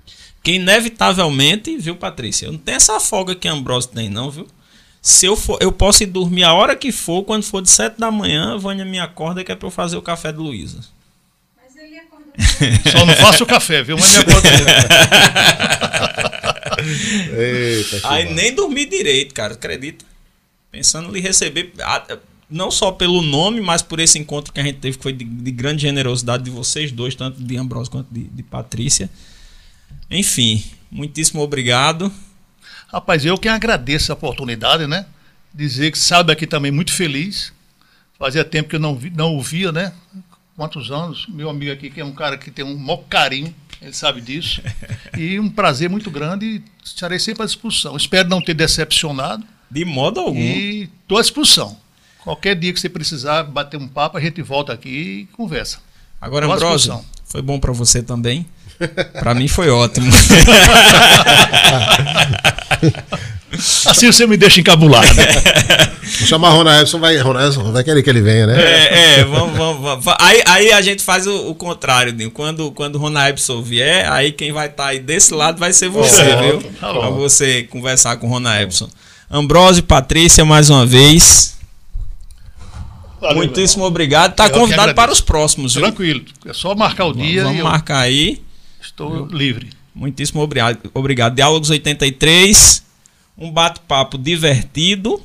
Que inevitavelmente, viu, Patrícia? Eu não tenho essa folga que Ambrosio tem, não, viu? Se eu for, eu posso ir dormir a hora que for, quando for de 7 da manhã, Vânia me acorda que é pra eu fazer o café de Luísa. Mas ele acordou. Só não faça o café, viu? Mas me acorda. Eita, Aí massa. nem dormi direito, cara, acredita? Pensando em lhe receber, não só pelo nome, mas por esse encontro que a gente teve, que foi de, de grande generosidade de vocês dois, tanto de Ambrosio quanto de, de Patrícia. Enfim, muitíssimo obrigado. Rapaz, eu que agradeço a oportunidade, né? Dizer que saio daqui também muito feliz. Fazia tempo que eu não, vi, não ouvia, né? Quantos anos? Meu amigo aqui, que é um cara que tem um maior carinho, ele sabe disso. E um prazer muito grande e estarei sempre à disposição. Espero não ter decepcionado De modo algum. e estou à disposição. Qualquer dia que você precisar bater um papo, a gente volta aqui e conversa. Agora, Ambrosio, foi bom pra você também. Pra mim foi ótimo. Assim você me deixa encabulado. Vou chamar Rona Epson, vai, Rona vai querer que ele venha, né? É, é, vamos, vamos, vamos. Aí, aí a gente faz o, o contrário, Dinho. Quando, quando o Rona Epson vier, aí quem vai estar aí desse lado vai ser você, Pronto, viu? tá pra você conversar com o Rona Epson. Ambrósio, Patrícia, mais uma vez. Valeu, Muitíssimo obrigado. Tá que convidado para os próximos, viu? Tranquilo. É só marcar o dia Vamos e eu marcar aí. Estou livre. Muitíssimo obrigado. obrigado. Diálogos 83. Um bate-papo divertido,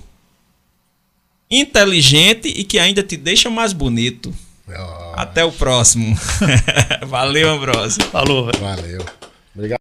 inteligente e que ainda te deixa mais bonito. Ó, Até o próximo. Valeu, Ambrosio. Falou, velho. valeu.